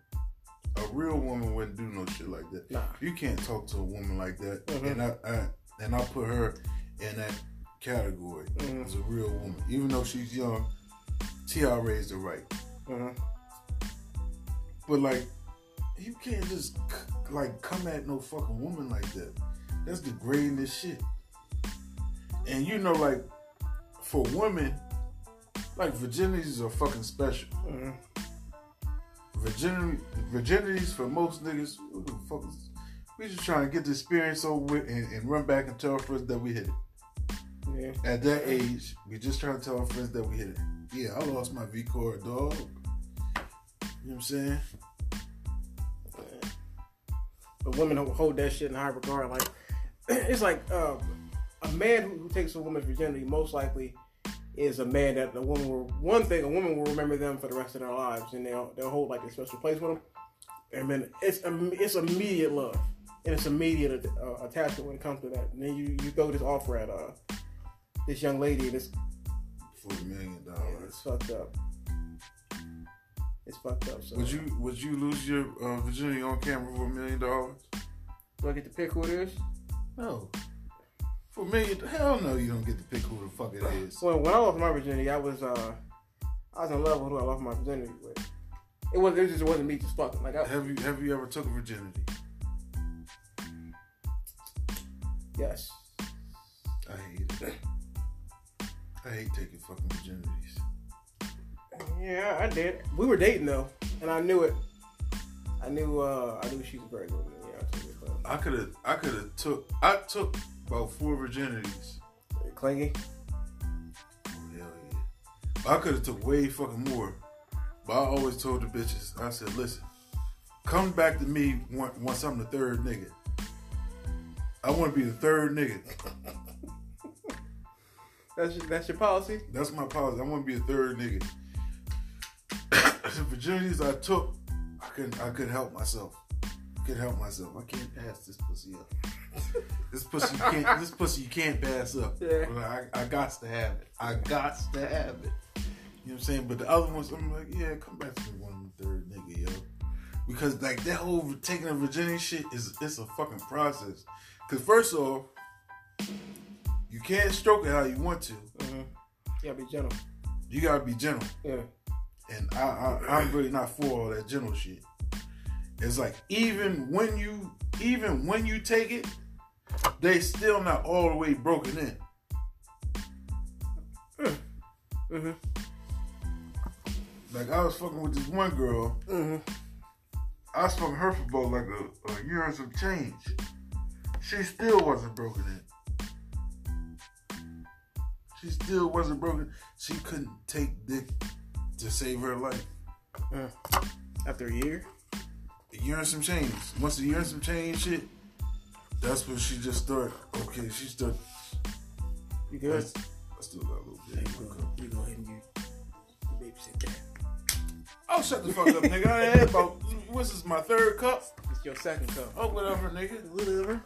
a real woman wouldn't do no shit like that. Nah. You can't talk to a woman like that, Mhm. and I, I, and I put her in that category Mhm. as a real woman, even though she's young. Ti raised her right, Uh-huh. but like, you can't just c- like come at no fucking woman like that. That's degrading this shit. And you know, like for women, like virginities are fucking special. Uh-huh. Virginity, virginities for most niggas, who the fuck is- we just trying to get the experience over with and, and run back and tell our friends that we hit it. Yeah. At that age, we just trying to tell our friends that we hit it. Yeah, I lost my V cord, dog. You know what I'm saying? But women don't hold that shit in high regard. Like it's like uh, a man who takes a woman's virginity most likely is a man that the woman will one thing a woman will remember them for the rest of their lives, and they'll they'll hold like a special place with them. And then it's im- it's immediate love and it's immediate uh, attachment when it comes to that. And then you you throw this offer at uh this young lady, and it's Forty million it's dollars. It's fucked up. It's fucked up. So Would you would you lose your uh, virginity on camera for a million dollars? do I get to pick who it is? No. For a hell no, you don't get to pick who the fuck it is. Well, when I lost my virginity, I was uh, I was in love with who I lost my virginity with. It was it just wasn't me just fucking like I, Have you have you ever took a virginity? yes. I hate it. I hate taking fucking virginities. Yeah, I did. We were dating though, and I knew it. I knew uh, I knew she was very good. Yeah, I took it, but I could have I could have took I took about four virginities. clingy. Oh hell yeah. I could have took way fucking more. But I always told the bitches, I said, listen, come back to me once, I'm the third nigga. I want to be the third nigga. That's your, that's your policy. That's my policy. I want to be the third nigga. the virginities I took, I couldn't. I couldn't help myself. I couldn't help myself. I can't pass this pussy up. This pussy you can't. This pussy you can't pass up. Yeah. I, I got to have it. I got to have it. You know what I'm saying? But the other ones, I'm like, yeah, come back to me one third nigga, yo. Because like that whole taking a virginity shit is it's a fucking process. Cause first off, you can't stroke it how you want to. Mm-hmm. Yeah, be gentle. You gotta be gentle. Yeah. And I, I I'm really not for all that gentle shit. It's like even when you even when you take it, they still not all the way broken in. Mm-hmm. Like I was fucking with this one girl. Mm-hmm. I was fucking her for about like a, a year and some change. She still wasn't broken in. She still wasn't broken. She couldn't take dick to save her life. After a year, Year and some change. Once you earn some change shit, that's when she just start. Okay, she start. you good? I still got a little bit. You go, you go ahead and you, you babysit that. Oh, shut the fuck up, nigga. I had about. What's this? My third cup? It's your second cup. Oh, whatever, nigga. Whatever.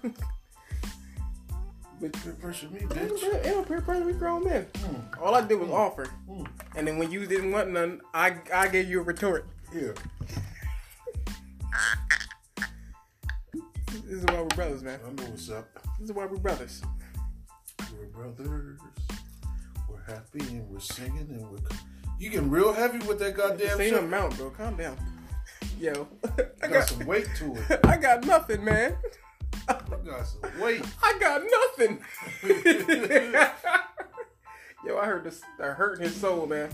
but Peer pressure me, it bitch. don't peer pressure. We grown men. Mm. All I did was offer, Mm. and then when you didn't want none, I I gave you a retort. Yeah. This is why we're brothers, man. I know what's up. This is why we're brothers. We're brothers. We're happy and we're singing and we're. You getting real heavy with that goddamn Same amount, bro. Calm down. Yo, I got got some weight to it. I got nothing, man. You got some weight. I got nothing. Yo, I heard this. I hurt his soul, man.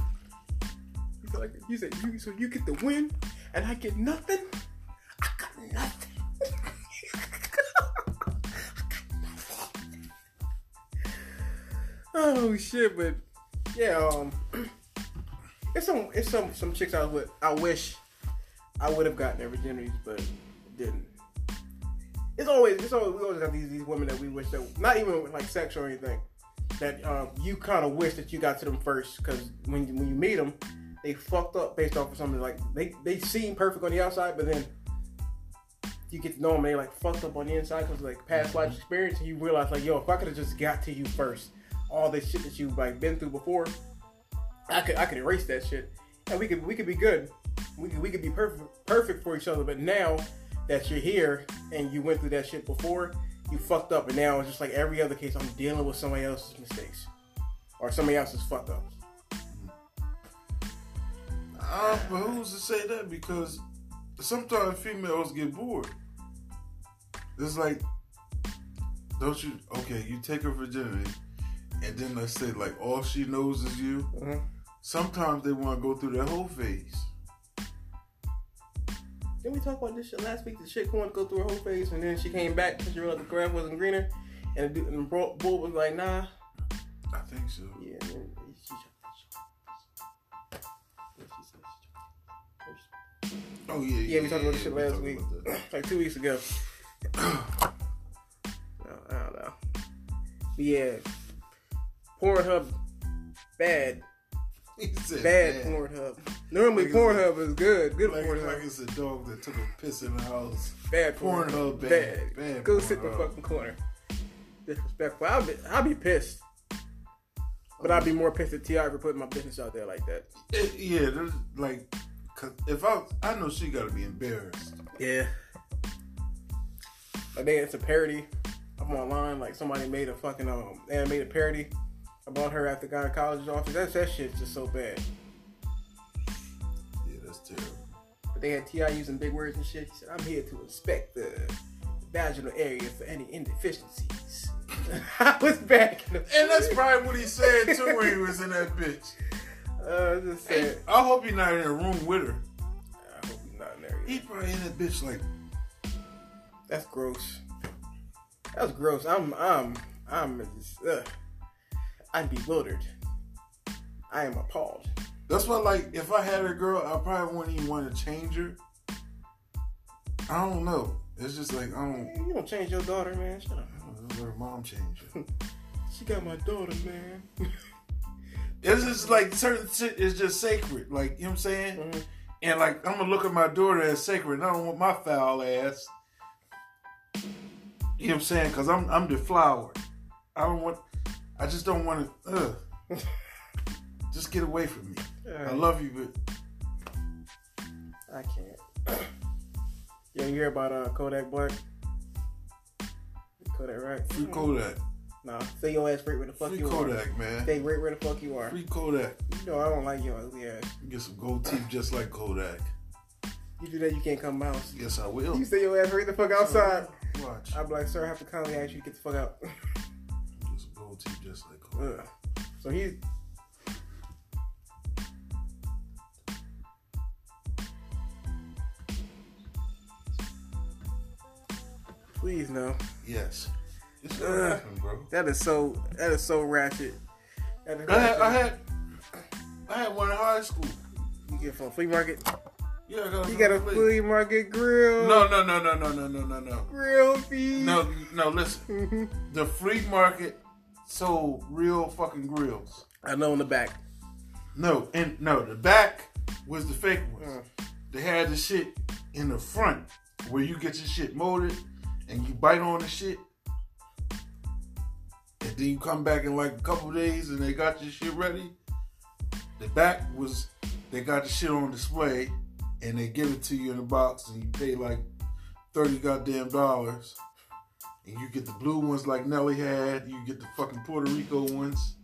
He's like, you said, you so you get the win, and I get nothing. Nothing. oh shit! But yeah, um, it's some it's some some chicks I would I wish I would have gotten their virginities, but didn't it's always it's always we always have these these women that we wish that not even like sex or anything that um, you kind of wish that you got to them first because when when you meet them they fucked up based off of something like they they seem perfect on the outside but then you get to know them they like fucked up on the inside because like past life experience and you realize like yo if I could have just got to you first all this shit that you've like been through before I could I could erase that shit and we could we could be good we could we could be perfect perfect for each other but now that you're here and you went through that shit before, you fucked up, and now it's just like every other case. I'm dealing with somebody else's mistakes or somebody else's fuck ups. Uh, but who's to say that? Because sometimes females get bored. It's like, don't you? Okay, you take her virginity, and then let's say like all she knows is you. Uh-huh. Sometimes they want to go through that whole phase. Didn't we talk about this shit last week? The chick wanted to go through her whole phase, and then she came back because she realized the grass wasn't greener, and the, dude- and the bull was like, "Nah." I think so. Yeah. Oh yeah, yeah, we talked about this shit last week, like two weeks ago. I don't know. But yeah, Pornhub bad. Said bad bad. Pornhub. Normally Like Pornhub is good. Good Like, Pornhub. like it's a dog that took a piss in the house. bad Pornhub, Pornhub. bad. Bad Go sit in the fucking corner. Disrespectful. I'll be, I'll be pissed. But I'd be more pissed at Ti for putting my business out there like that. It- yeah, there's like, cause if I, I know she got to be embarrassed. Yeah. Like they it's a parody. I'm online. Like somebody made a fucking um animated parody about her at the gynecologist's office. That that shit's just so bad. Yeah, that's terrible. But they had Ti using big words and shit. He said, "I'm here to inspect the vaginal area for any indeficiencies." I was back. In the, And that's probably what he said too when he was in that bitch. Uh, I just Hey, said, I hope he's not in a room with her. I hope you're not in there. He probably in that bitch like, That's gross. That's gross. I'm, I'm, I'm just, ugh. I'm bewildered. I am appalled. that's why like if I had a girl, I probably wouldn't even want to change her. I don't know. It's just like I don't. You don't change your daughter, man. Shut up. I don't know, Let her mom change her. She got my daughter, man. It's just like certain shit is just sacred. Like you know what I'm saying. Mhm. And like I'm gonna look at my daughter as sacred. And I don't want my foul ass. You know what I'm saying? Because I'm I'm deflowered. I don't want. I just don't want to. Just get away from me. I love you, but I can't. yeah, you hear about uh, Kodak Black? Kodak, right? free Kodak. Nah, say your ass right where the fuck Free you are. Kodak, man. Stay right where the fuck you are. Free Kodak. You know I don't like your ugly ass. You get some gold teeth just like Kodak. You do that, you can't come out. Yes, I will. You stay your ass right the fuck outside. Watch. I'd be like, sir, I have to kindly ask you to get the fuck out. Get some gold teeth just like Kodak. Ugh. So he's. Please no. Yes. It's Ugh. gonna bro. That is so. That is so ratchet. That is I had, I had, I had one in high school. You get from flea market. Yeah, I got. You got a flea. flea market grill. No, no, no, no, no, no, no, no, no. grill feed. No, no. Listen, the flea market sold real fucking grills. I know in the back. No, and no, the back was the fake ones. Uh, They had the shit in the front where you get your shit molded and you bite on the shit. Then you come back in like a couple days and they got your shit ready. The back was they got the shit on display and they give it to you in a box and you pay like 30 goddamn dollars. And you get the blue ones like Nelly had, you get the fucking Puerto Rico ones.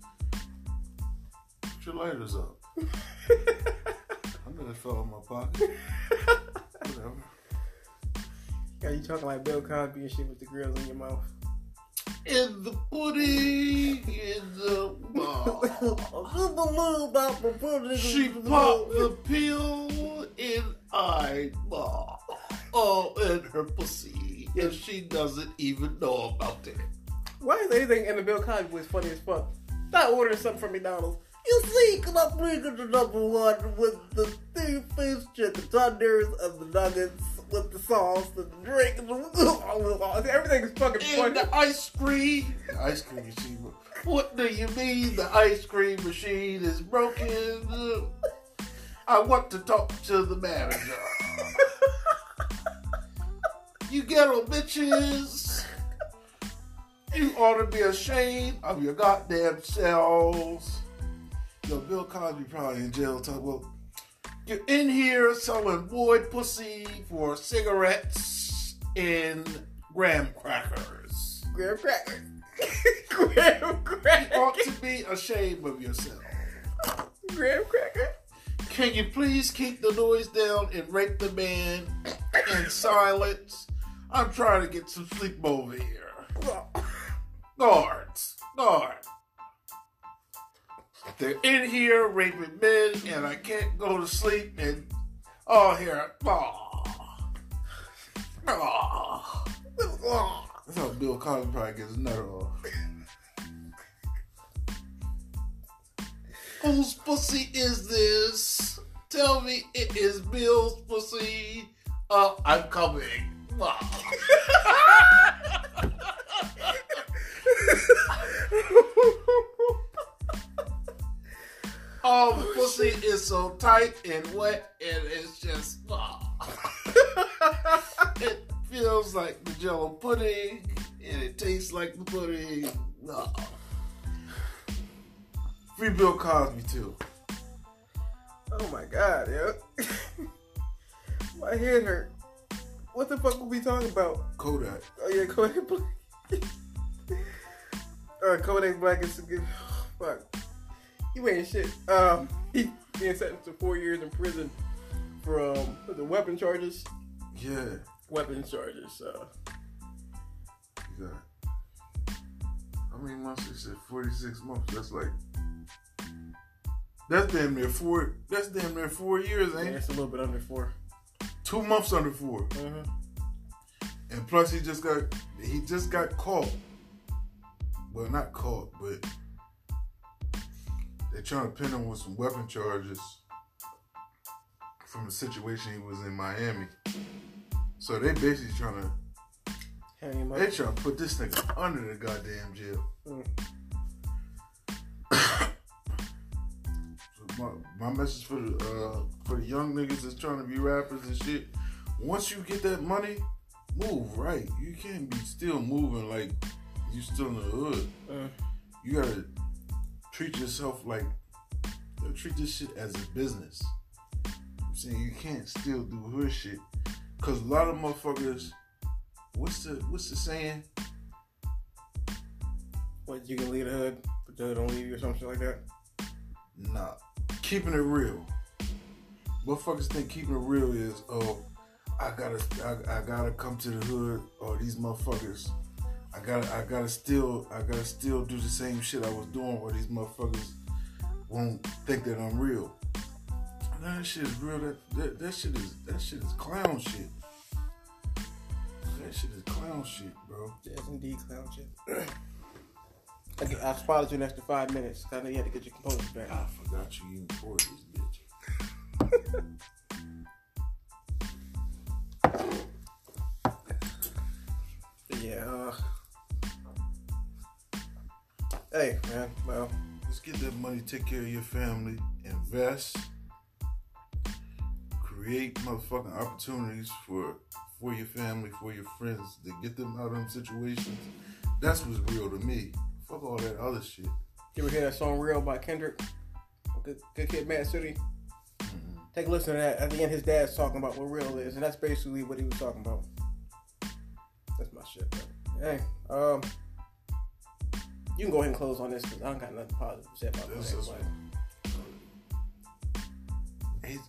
Put your lighters up. I know that fell in my pocket. Whatever. yeah, you talking like Bill Cosby and shit with the grills in your mouth. In the pudding, in the ball. She popped the pill in eyeball. Oh, in her pussy. And she doesn't even know about it. Why is anything in the Bill Cosby was funny as fuck? Stop ordering something from McDonald's. You see, cause I'm bringing the number one with the three fish chicken tenders and the nuggets with the sauce the drink and the everything is fucking And funny. the ice cream. The ice cream machine. What do you mean the ice cream machine is broken? I want to talk to the manager. You ghetto bitches. You ought to be ashamed of your goddamn selves. Yo, Bill Cosby probably in jail talk well. You're in here selling void pussy for cigarettes and graham crackers. Graham cracker. Graham You ought to be ashamed of yourself. Graham cracker. Can you please keep the noise down and rape the man in silence? I'm trying to get some sleep over here. Guards, guard. They're in here raping men, and I can't go to sleep. And oh, here, oh, oh. That's how Bill Cosby probably gets his nut off. Whose pussy is this? Tell me it is Bill's pussy. Uh, I'm coming. Oh, the pussy is so tight and wet, and it's just. it feels like the jello pudding, and it tastes like the pudding. Ah. Free Bill Cosby, too. Oh my god, yo. my head hurt. What the fuck were we talking about? Kodak. Oh yeah, Kodak Black. uh, Kodak Black is a good. Fuck. He ain't shit. Um, he being sentenced to four years in prison from um the weapon charges. Yeah. Weapon charges. He got. How many months? He said 46 months. That's like. That's damn near four. That's damn near four years, yeah, ain't it? it's a little bit under four. Two months under four. Uh-huh. And plus, he just got he just got caught. Well, not caught, but they're trying to pin him with some weapon charges from the situation he was in Miami. So they basically trying to hang him they trying to put this nigga under the goddamn jail. Mm. So my, my message for the uh, for the young niggas that's trying to be rappers and shit. Once you get that money, move right. You can't be still moving like you still in the hood. Uh, You gotta treat yourself like you know, treat this shit as a business. I'm saying you can't still do hood shit because a lot of motherfuckers. What's the what's the saying? what you can leave the hood, but the hood don't leave you or something like that. Nah, keeping it real. Motherfuckers think keeping it real is oh, I gotta I, I gotta come to the hood or these motherfuckers. I gotta I gotta still I gotta still do the same shit I was doing or these motherfuckers won't think that I'm real. Nah, that shit is real. That, that that shit is that shit is clown shit. That shit is clown shit, bro. Yes, indeed, clown shit. okay, I spotted you an extra five minutes. I know you had to get your composure back. I forgot you even for this bitch. yeah. Uh, hey, man. Well, Let's get that money, take care of your family, invest, create motherfucking opportunities for for your family, for your friends, to get them out of them situations. That's what's real to me. Fuck all that other shit. you ever hear that song "Real" by Kendrick? Good, good kid, Mad City. Take a listen to that. At the end, his dad's talking about what real is, and that's basically what he was talking about. That's my shit, bro. Hey, um, you can go ahead and close on this because I don't got nothing positive to say about This is-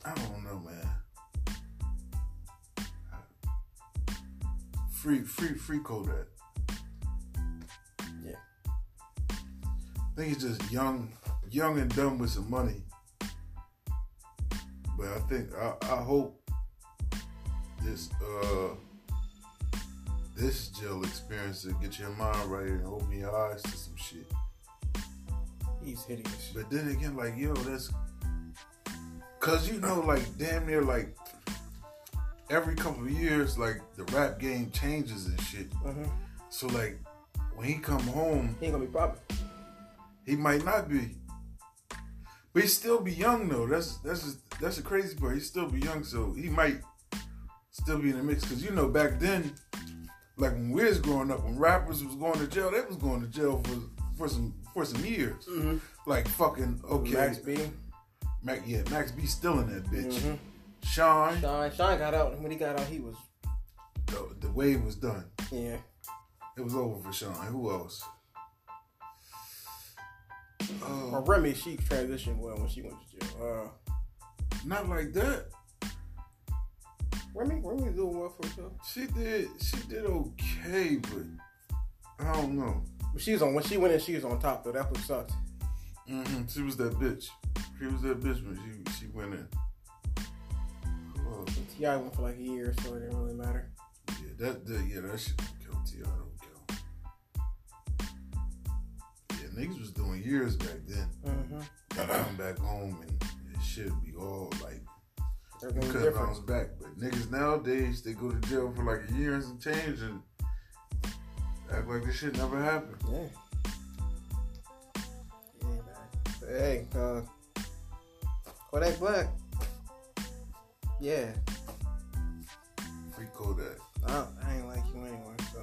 I don't know, man. Free, free, free Kodak. Yeah. I think he's just young, young and dumb with some money. But I think I, I hope this uh this jail experience to get your mind right and open your eyes to some shit. He's hideous. But then again, like yo, that's cause you know, like damn near like every couple of years, like the rap game changes and shit. hmm So like when he come home, He ain't gonna be popping. he might not be, but he still be young though. That's that's just, that's the crazy part. He still be young, so he might still be in the mix. Cause you know back then, like when we was growing up, when rappers was going to jail, they was going to jail for for some for some years. Mm-hmm. Like fucking okay, Max B. Mac, yeah, Max B still in that bitch. Mhm. Shyne, Shyne, Shyne got out, and when he got out, he was the, the wave was done. yeah. It was over for Shyne. Who else? Uh, Remy, she transitioned well when she went to jail. Uh, not like that. Remy, Remy doing well for herself. She did. She did okay, but I don't know. But she was on when she went in, she was on top though. That's what sucked. hmm She was that bitch. She was that bitch when she she went in. Who? Ti went for like a year, so it didn't really matter. Yeah, that, that yeah, that shit don't count. Ti don't count. Yeah, niggas was doing years back then. Mm-hmm. Got come back home and it should be all like Was could different. bounce back. But niggas nowadays they go to jail for like a year and some change and act like this shit never happened. Yeah. Yeah, man. But hey, uh, Kodak Black. Yeah, Free Kodak, I, I ain't like you anyway, so.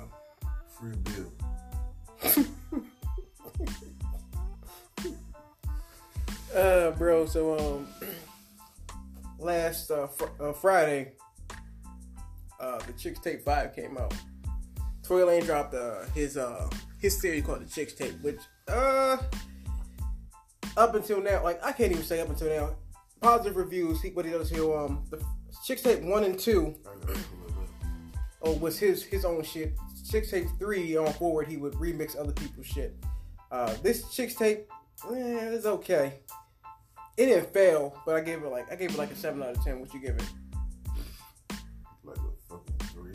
free Bill. Uh, bro. So um, last uh, fr- uh Friday, uh, the Chixtape Five came out. Tory Lanez dropped uh his uh his series called the Chixtape, which uh up until now, like I can't even say up until now, positive reviews. He, what he does here, um, the Chixtape one and two oh, was his his own shit. Chixtape three on forward, he would remix other people's shit. Uh, this Chixtape, eh, it's okay. It didn't fail, but I gave it like I gave it like a seven out of ten. What you give it? Like a fucking three.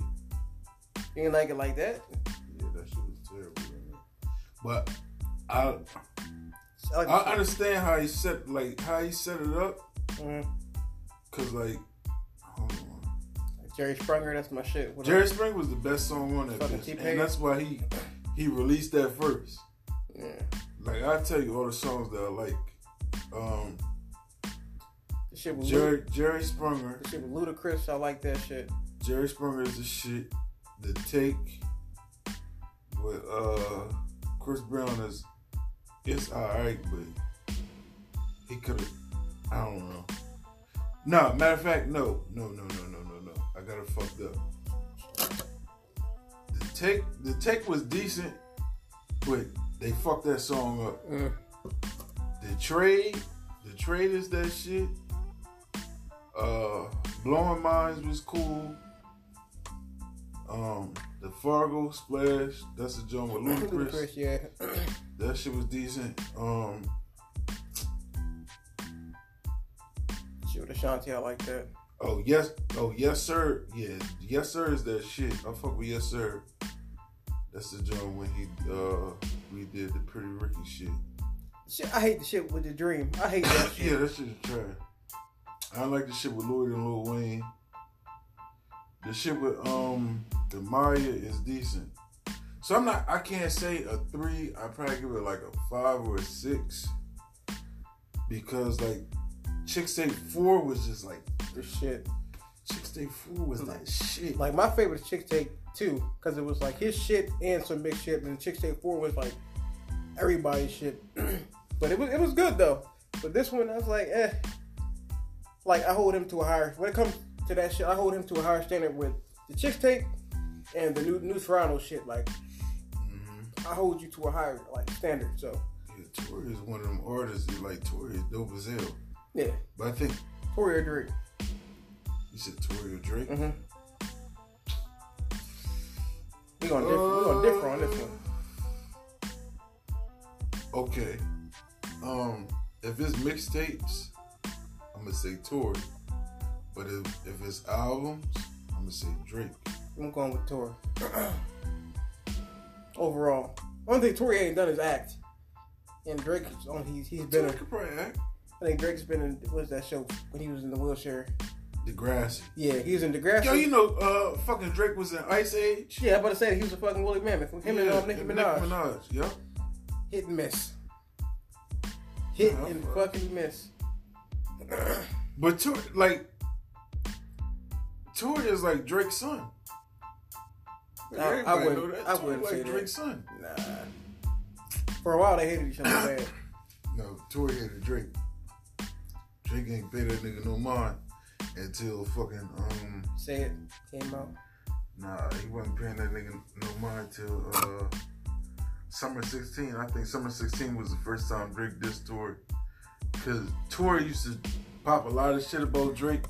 You didn't like it like that? Yeah, that shit was terrible. Man. But I I like I understand how he set like how he set it up, Mhm. cause like hold on. Jerry Springer, that's my shit. What Jerry Springer was the best song on that bitch, T-Pain. and that's why he he released that first. Yeah. Like I tell you all the songs that I like. Um, shit was Jerry Jerry. Jerry Sprunger, The shit was ludicrous. I like that shit. Jerry Sprunger is the shit. The take with uh Chris Brown is it's alright, but he could have. I don't know. No, matter of fact, no, no, no, no, no, no, no. I got it fucked up. The take, the take was decent, but they fucked that song up. Mm. The trade, the trade is that shit. Uh, blowing minds was cool. Um, the Fargo splash, that's a joint with Ludacris. Yeah. That shit was decent. Um, shit with Ashanti, I like that. oh yes, oh yes sir, yeah, yes sir is that shit. I fuck with yes sir. That's the joint when he uh we did the Pretty Ricky shit. Shit, I hate the shit with the dream. I hate that shit. Yeah, that shit is trash. I like the shit with Lloyd and Lil Wayne. The shit with um the Maya is decent. So I'm not. I can't say a three. I probably give it like a five or a six because like Chixtape Four was just like The shit. Chixtape Four was that shit. Like my favorite is Chixtape two because it was like his shit and some big shit, and Chixtape four was like everybody's shit. but it was it was good though. But this one I was like, eh. Like I hold him to a higher when it comes to that shit. I hold him to a higher standard with the Chixtape and the new new Toronto shit. Like Mhm. I hold you to a higher like standard. So Yeah, Tory is one of them artists that like Tory is dope as hell. yeah, But I think Tory or Drake. you said Tory or Drake. Mm-hmm. We gonna differ. We gonna differ on this one. Okay. Um, if it's mixtapes, I'm gonna say Tory. But if, if it's albums, I'm gonna say Drake. I'm going with Tory. Overall, one thing Tory ain't done is act, and Drake on. He's he's been. Tory A, could probably act. I think Drake's been in what's that show when he was in the wheelchair? Degrassi. Yeah, he was in Degrassi. Yo, you know, uh, fucking Drake was in Ice Age. yeah, I'm about to say he was a fucking woolly mammoth. Him and um, Nicki Minaj. Nicki Minaj. Yep. Hit and miss. Hit Yeah, and fucking miss. But Tory, like, Tory is like Drake's son. I- I wouldn't- that. I wouldn't like say that. Drake's son. Nah. For a while they hated each other bad. No, Tory hated Drake. Drake ain't pay that nigga no mind until fucking um Say it came out. nah he wasn't paying that nigga no mind till uh summer sixteen. I think summer sixteen was the first time Drake dissed Tory. Cause Tory used to pop a lot of shit about Drake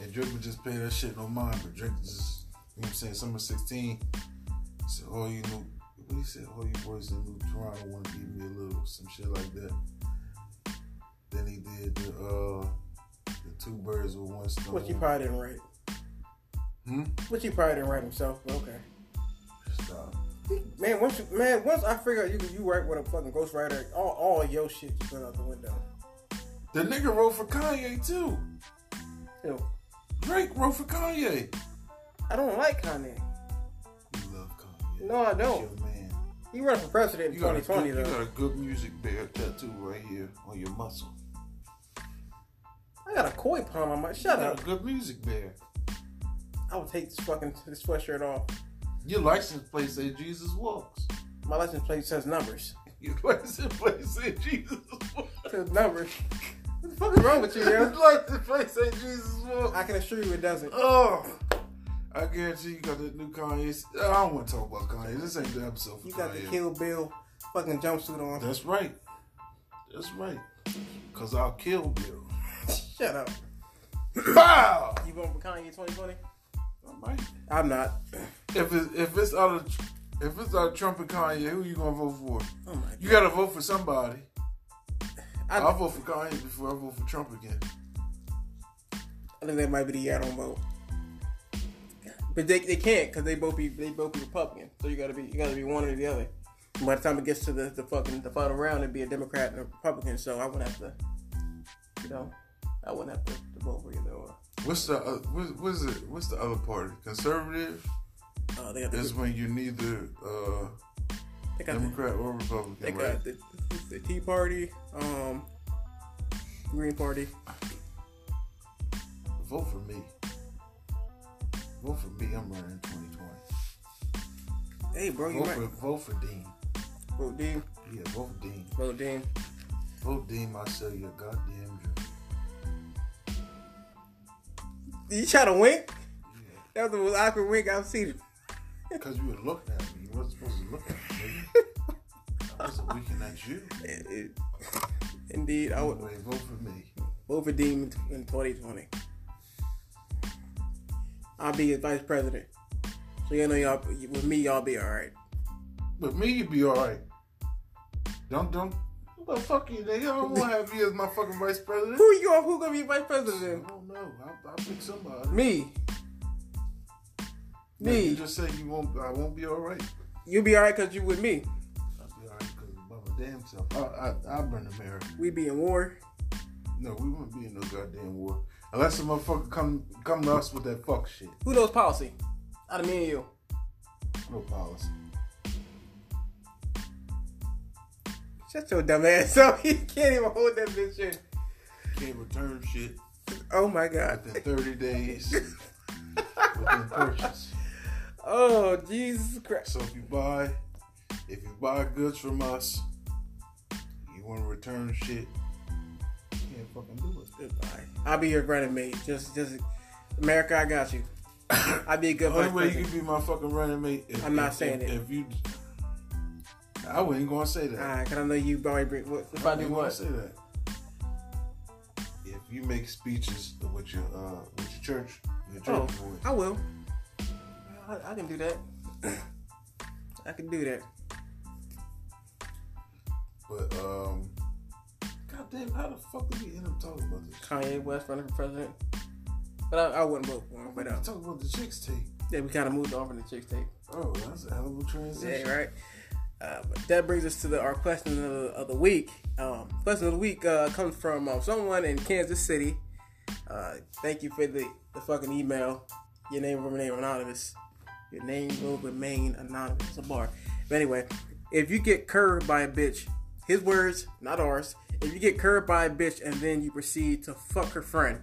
and Drake would just pay that shit no mind, but Drake just you know what I'm saying, summer sixteen said, Oh you know what he said, all you boys in New Toronto wanna give me a little some shit like that. Then he did the uh the two birds with one stone. Which he probably didn't write. Hmm? Which he probably didn't write himself. But okay. Stop. Man, once you man, once I figure out you you write with a fucking ghostwriter, all all your shit you put out the window. The nigga wrote for Kanye too. Ew. Drake wrote for Kanye. I don't like Kanye. You love Kanye. No, I don't. man. He ran for president in You got, a 2020 good, you got a good music bear tattoo right here on your muscle. I got a koi palm on my. Shut you got up. a good music bear. I would take this fucking this sweatshirt off. Your license plate says Jesus walks. My license plate says numbers. Your license plate says Jesus walks. says numbers. What the fuck is wrong with you, Your like the place say Jesus walks. I can assure you it doesn't. Oh, I guarantee you got that new Kanye. I don't want to talk about Kanye. This ain't the episode for You got the Kill Bill fucking jumpsuit on. That's right. That's right. Cause I'll kill Bill. Shut up. Bow. You going for Kanye 2020? I might. I'm not. If it's if it's out of if it's out of Trump and Kanye, who you gonna vote for? Oh my You gotta vote for somebody. I, I'll vote for Kanye before I vote for Trump again. I think that might be the year I don't vote. But they, they can't because they both be they both be Republican. So you gotta be you gotta be one or the other. By the time it gets to the, the fucking the final round, it'd be a Democrat and a Republican. So I wouldn't have to, you know, I wouldn't have to, to vote for either or. What's the uh, what's, what's it? What's the other party? Conservative Uh, they got the, is when you're neither uh, they got the, Democrat or Republican, they right? the, the Tea Party, um, Green Party. Vote for me. Vote for me. I'm running 2020. Hey, bro, you Vote for vote for Dean. vote Dean. Yeah, vote for Dean. Vote Dean. Vote Dean. I sell your goddamn dream. Did you try to wink? Yeah. That was the most awkward wink I've seen. Because you were looking at me. You weren't supposed to look at me, nigga. I wasn't you. Indeed, I would Anyway, vote for me. vote for Dean in 2020. I'll be his vice president. So you know y'all with me y'all be alright. With me, you be alright. Don't, don't. Well, fuck you, nigga. I don't want to have you as my fucking vice president. Who you who gonna be vice president? I don't know. I'll, I'll pick somebody. Me. Me. You just said you won't. I won't be alright. You'll be alright cause you with me. Damn self. I, I, I'll burn America. We be in war. No, we wouldn't be in no goddamn war unless a motherfucker come come to us with that fuck shit. Who knows policy? Out of me and you. No policy. Shut your dumb ass up. You can't even hold that bitch in. Can't return shit Oh my god. within 30 days within purchase. Oh Jesus Christ. So if you buy, if you buy goods from us, want to return shit, you can't fucking do it. Goodbye. I'll be your running mate. Just, just, America, I got you. I'll be a good The only way you can be my fucking running mate. If, I'm not if- saying if, it. If you, I wasn't gonna say that. Alright, cause I know you already bring. What, if I do wasn't gonna say that. If you make speeches with your uh with your church, your Oh, church boys, I will. I, I can do that. I can do that. But um, goddamn, how the fuck did we end up talking about this? Kanye West running for president. But I, I wouldn't vote for him. But uh, talking about the Chixtape. yeah, we kind of moved on from the Chixtape. Oh, that's a hell of a transition. Yeah, right. Uh, but that brings us to the, our question of the, of the week. Um, question of the week uh, comes from um, someone in Kansas City. Uh, thank you for the, the fucking email. Your name will remain anonymous. Your name will remain anonymous. It's a bar. But anyway, if you get curved by a bitch, his words, not ours. If you get curved by a bitch and then you proceed to fuck her friend,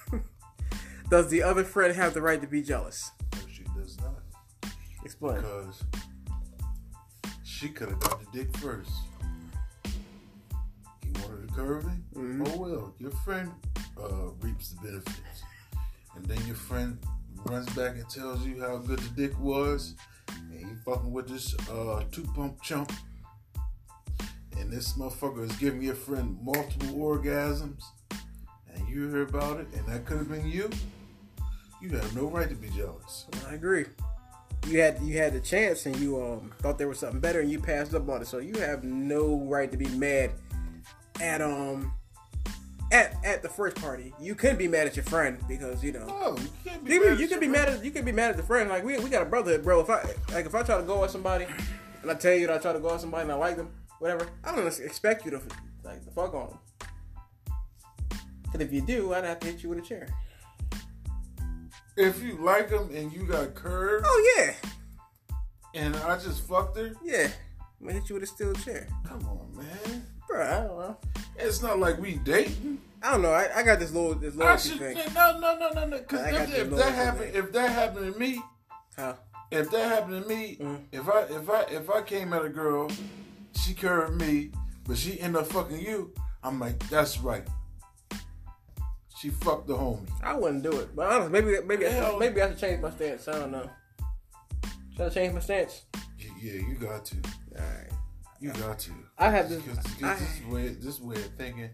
does the other friend have the right to be jealous? No, she does not. Explain. Because she could have got the dick first. You wanted to curve it? Mhm. Oh well, your friend uh, reaps the benefits. And then your friend runs back and tells you how good the dick was. And you fucking with this uh, two pump chump. And this motherfucker is giving your friend multiple orgasms. And you hear about it, and that could have been you. You have no right to be jealous. I agree. You had you had the chance and you um thought there was something better and you passed up on it. So you have no right to be mad at um at at the first party. You couldn't be mad at your friend because you know Oh, you can't be. you, mad you can be mad at you can be mad at the friend. Like we, we got a brotherhood, bro. If I like if I try to go at somebody and I tell you that I try to go at somebody and I like them, whatever, I don't expect you to like the fuck on them. Cause if you do, I'd have to hit you with a chair. If you like him and you got curved Oh yeah, and I just fucked her, yeah. I'm gonna hit you with a steel chair, come on, man. bro. I don't know. It's not like we dating. I don't know. I, I got this little this loyalty should thing. no, no, no, no, no. Because if, if that happened, thing. if that happened to me, How? if that happened to me, Mhm. if I if I if I came at a girl, she curved me, but she ended up fucking you, I'm like, that's right. She fucked the homie. I wouldn't do it. But honestly, maybe maybe I Hell. should, maybe I should change my stance. I don't know. Should I change my stance? Y- Yeah, you got to. All right. You got to. I have this- Because I- this way, this way of thinking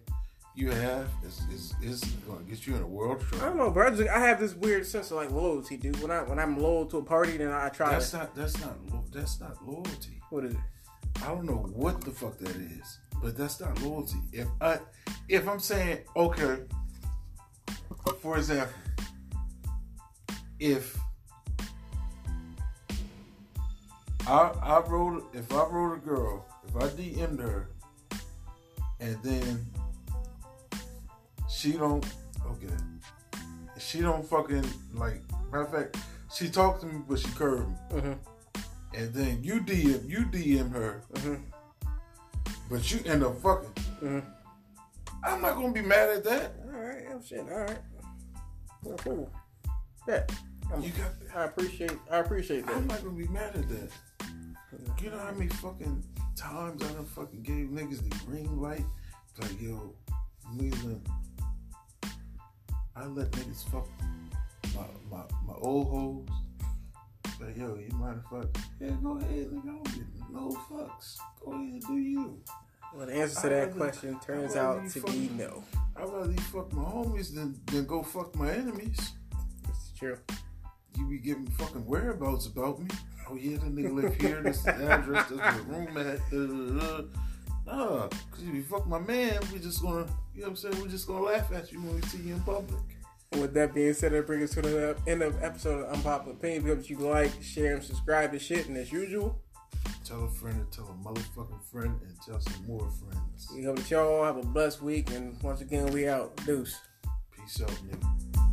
you have is is, is going to get you in a world I don't know, bro. I, just, I have this weird sense of like loyalty, dude. When I when I'm loyal to a party, then I try That's to. not that's not that's not loyalty. What is it? I don't know what the fuck that is, but that's not loyalty. If I if I'm saying okay, for example, if I I wrote if I wrote a girl, if I DM'd her, and then she don't okay, she don't fucking like matter of fact, she talked to me but she curved me Mm-hmm. And then you DM you DM her, Mm-hmm. but you end up fucking. Mm-hmm. I'm not gonna be mad at that. All right. Oh shit. All right. Well, cool. Yeah. I'm- You got. I appreciate. I appreciate that. I'm not gonna be mad at that. You know how many fucking times I done fucking gave niggas the green light? It's like yo, Leland, I let niggas fuck my my, my old hoes. Like yo, you mind if I? Yeah, go ahead, nigga. I don't get no fucks. Go ahead, do you. Well, the answer to that rather- question turns out to fuck- be no. I'd rather you fuck my homies than, than go fuck my enemies. It's true. You be giving fucking whereabouts about me. Oh yeah, that nigga live here. This is the address. This is the room at. Da. Nah, cause if you fuck my man, we just gonna, you know what I'm saying? We're just gonna laugh at you when we see you in public. And with that being said, that brings us to the end of episode of Unpopular Opinion. We hope that you like, share, and subscribe to shit. And as usual, Tell a friend and tell a motherfucking friend and tell some more friends. we We hope that y'all have a blessed week, and once again, we out. Deuce. Peace out, nigga.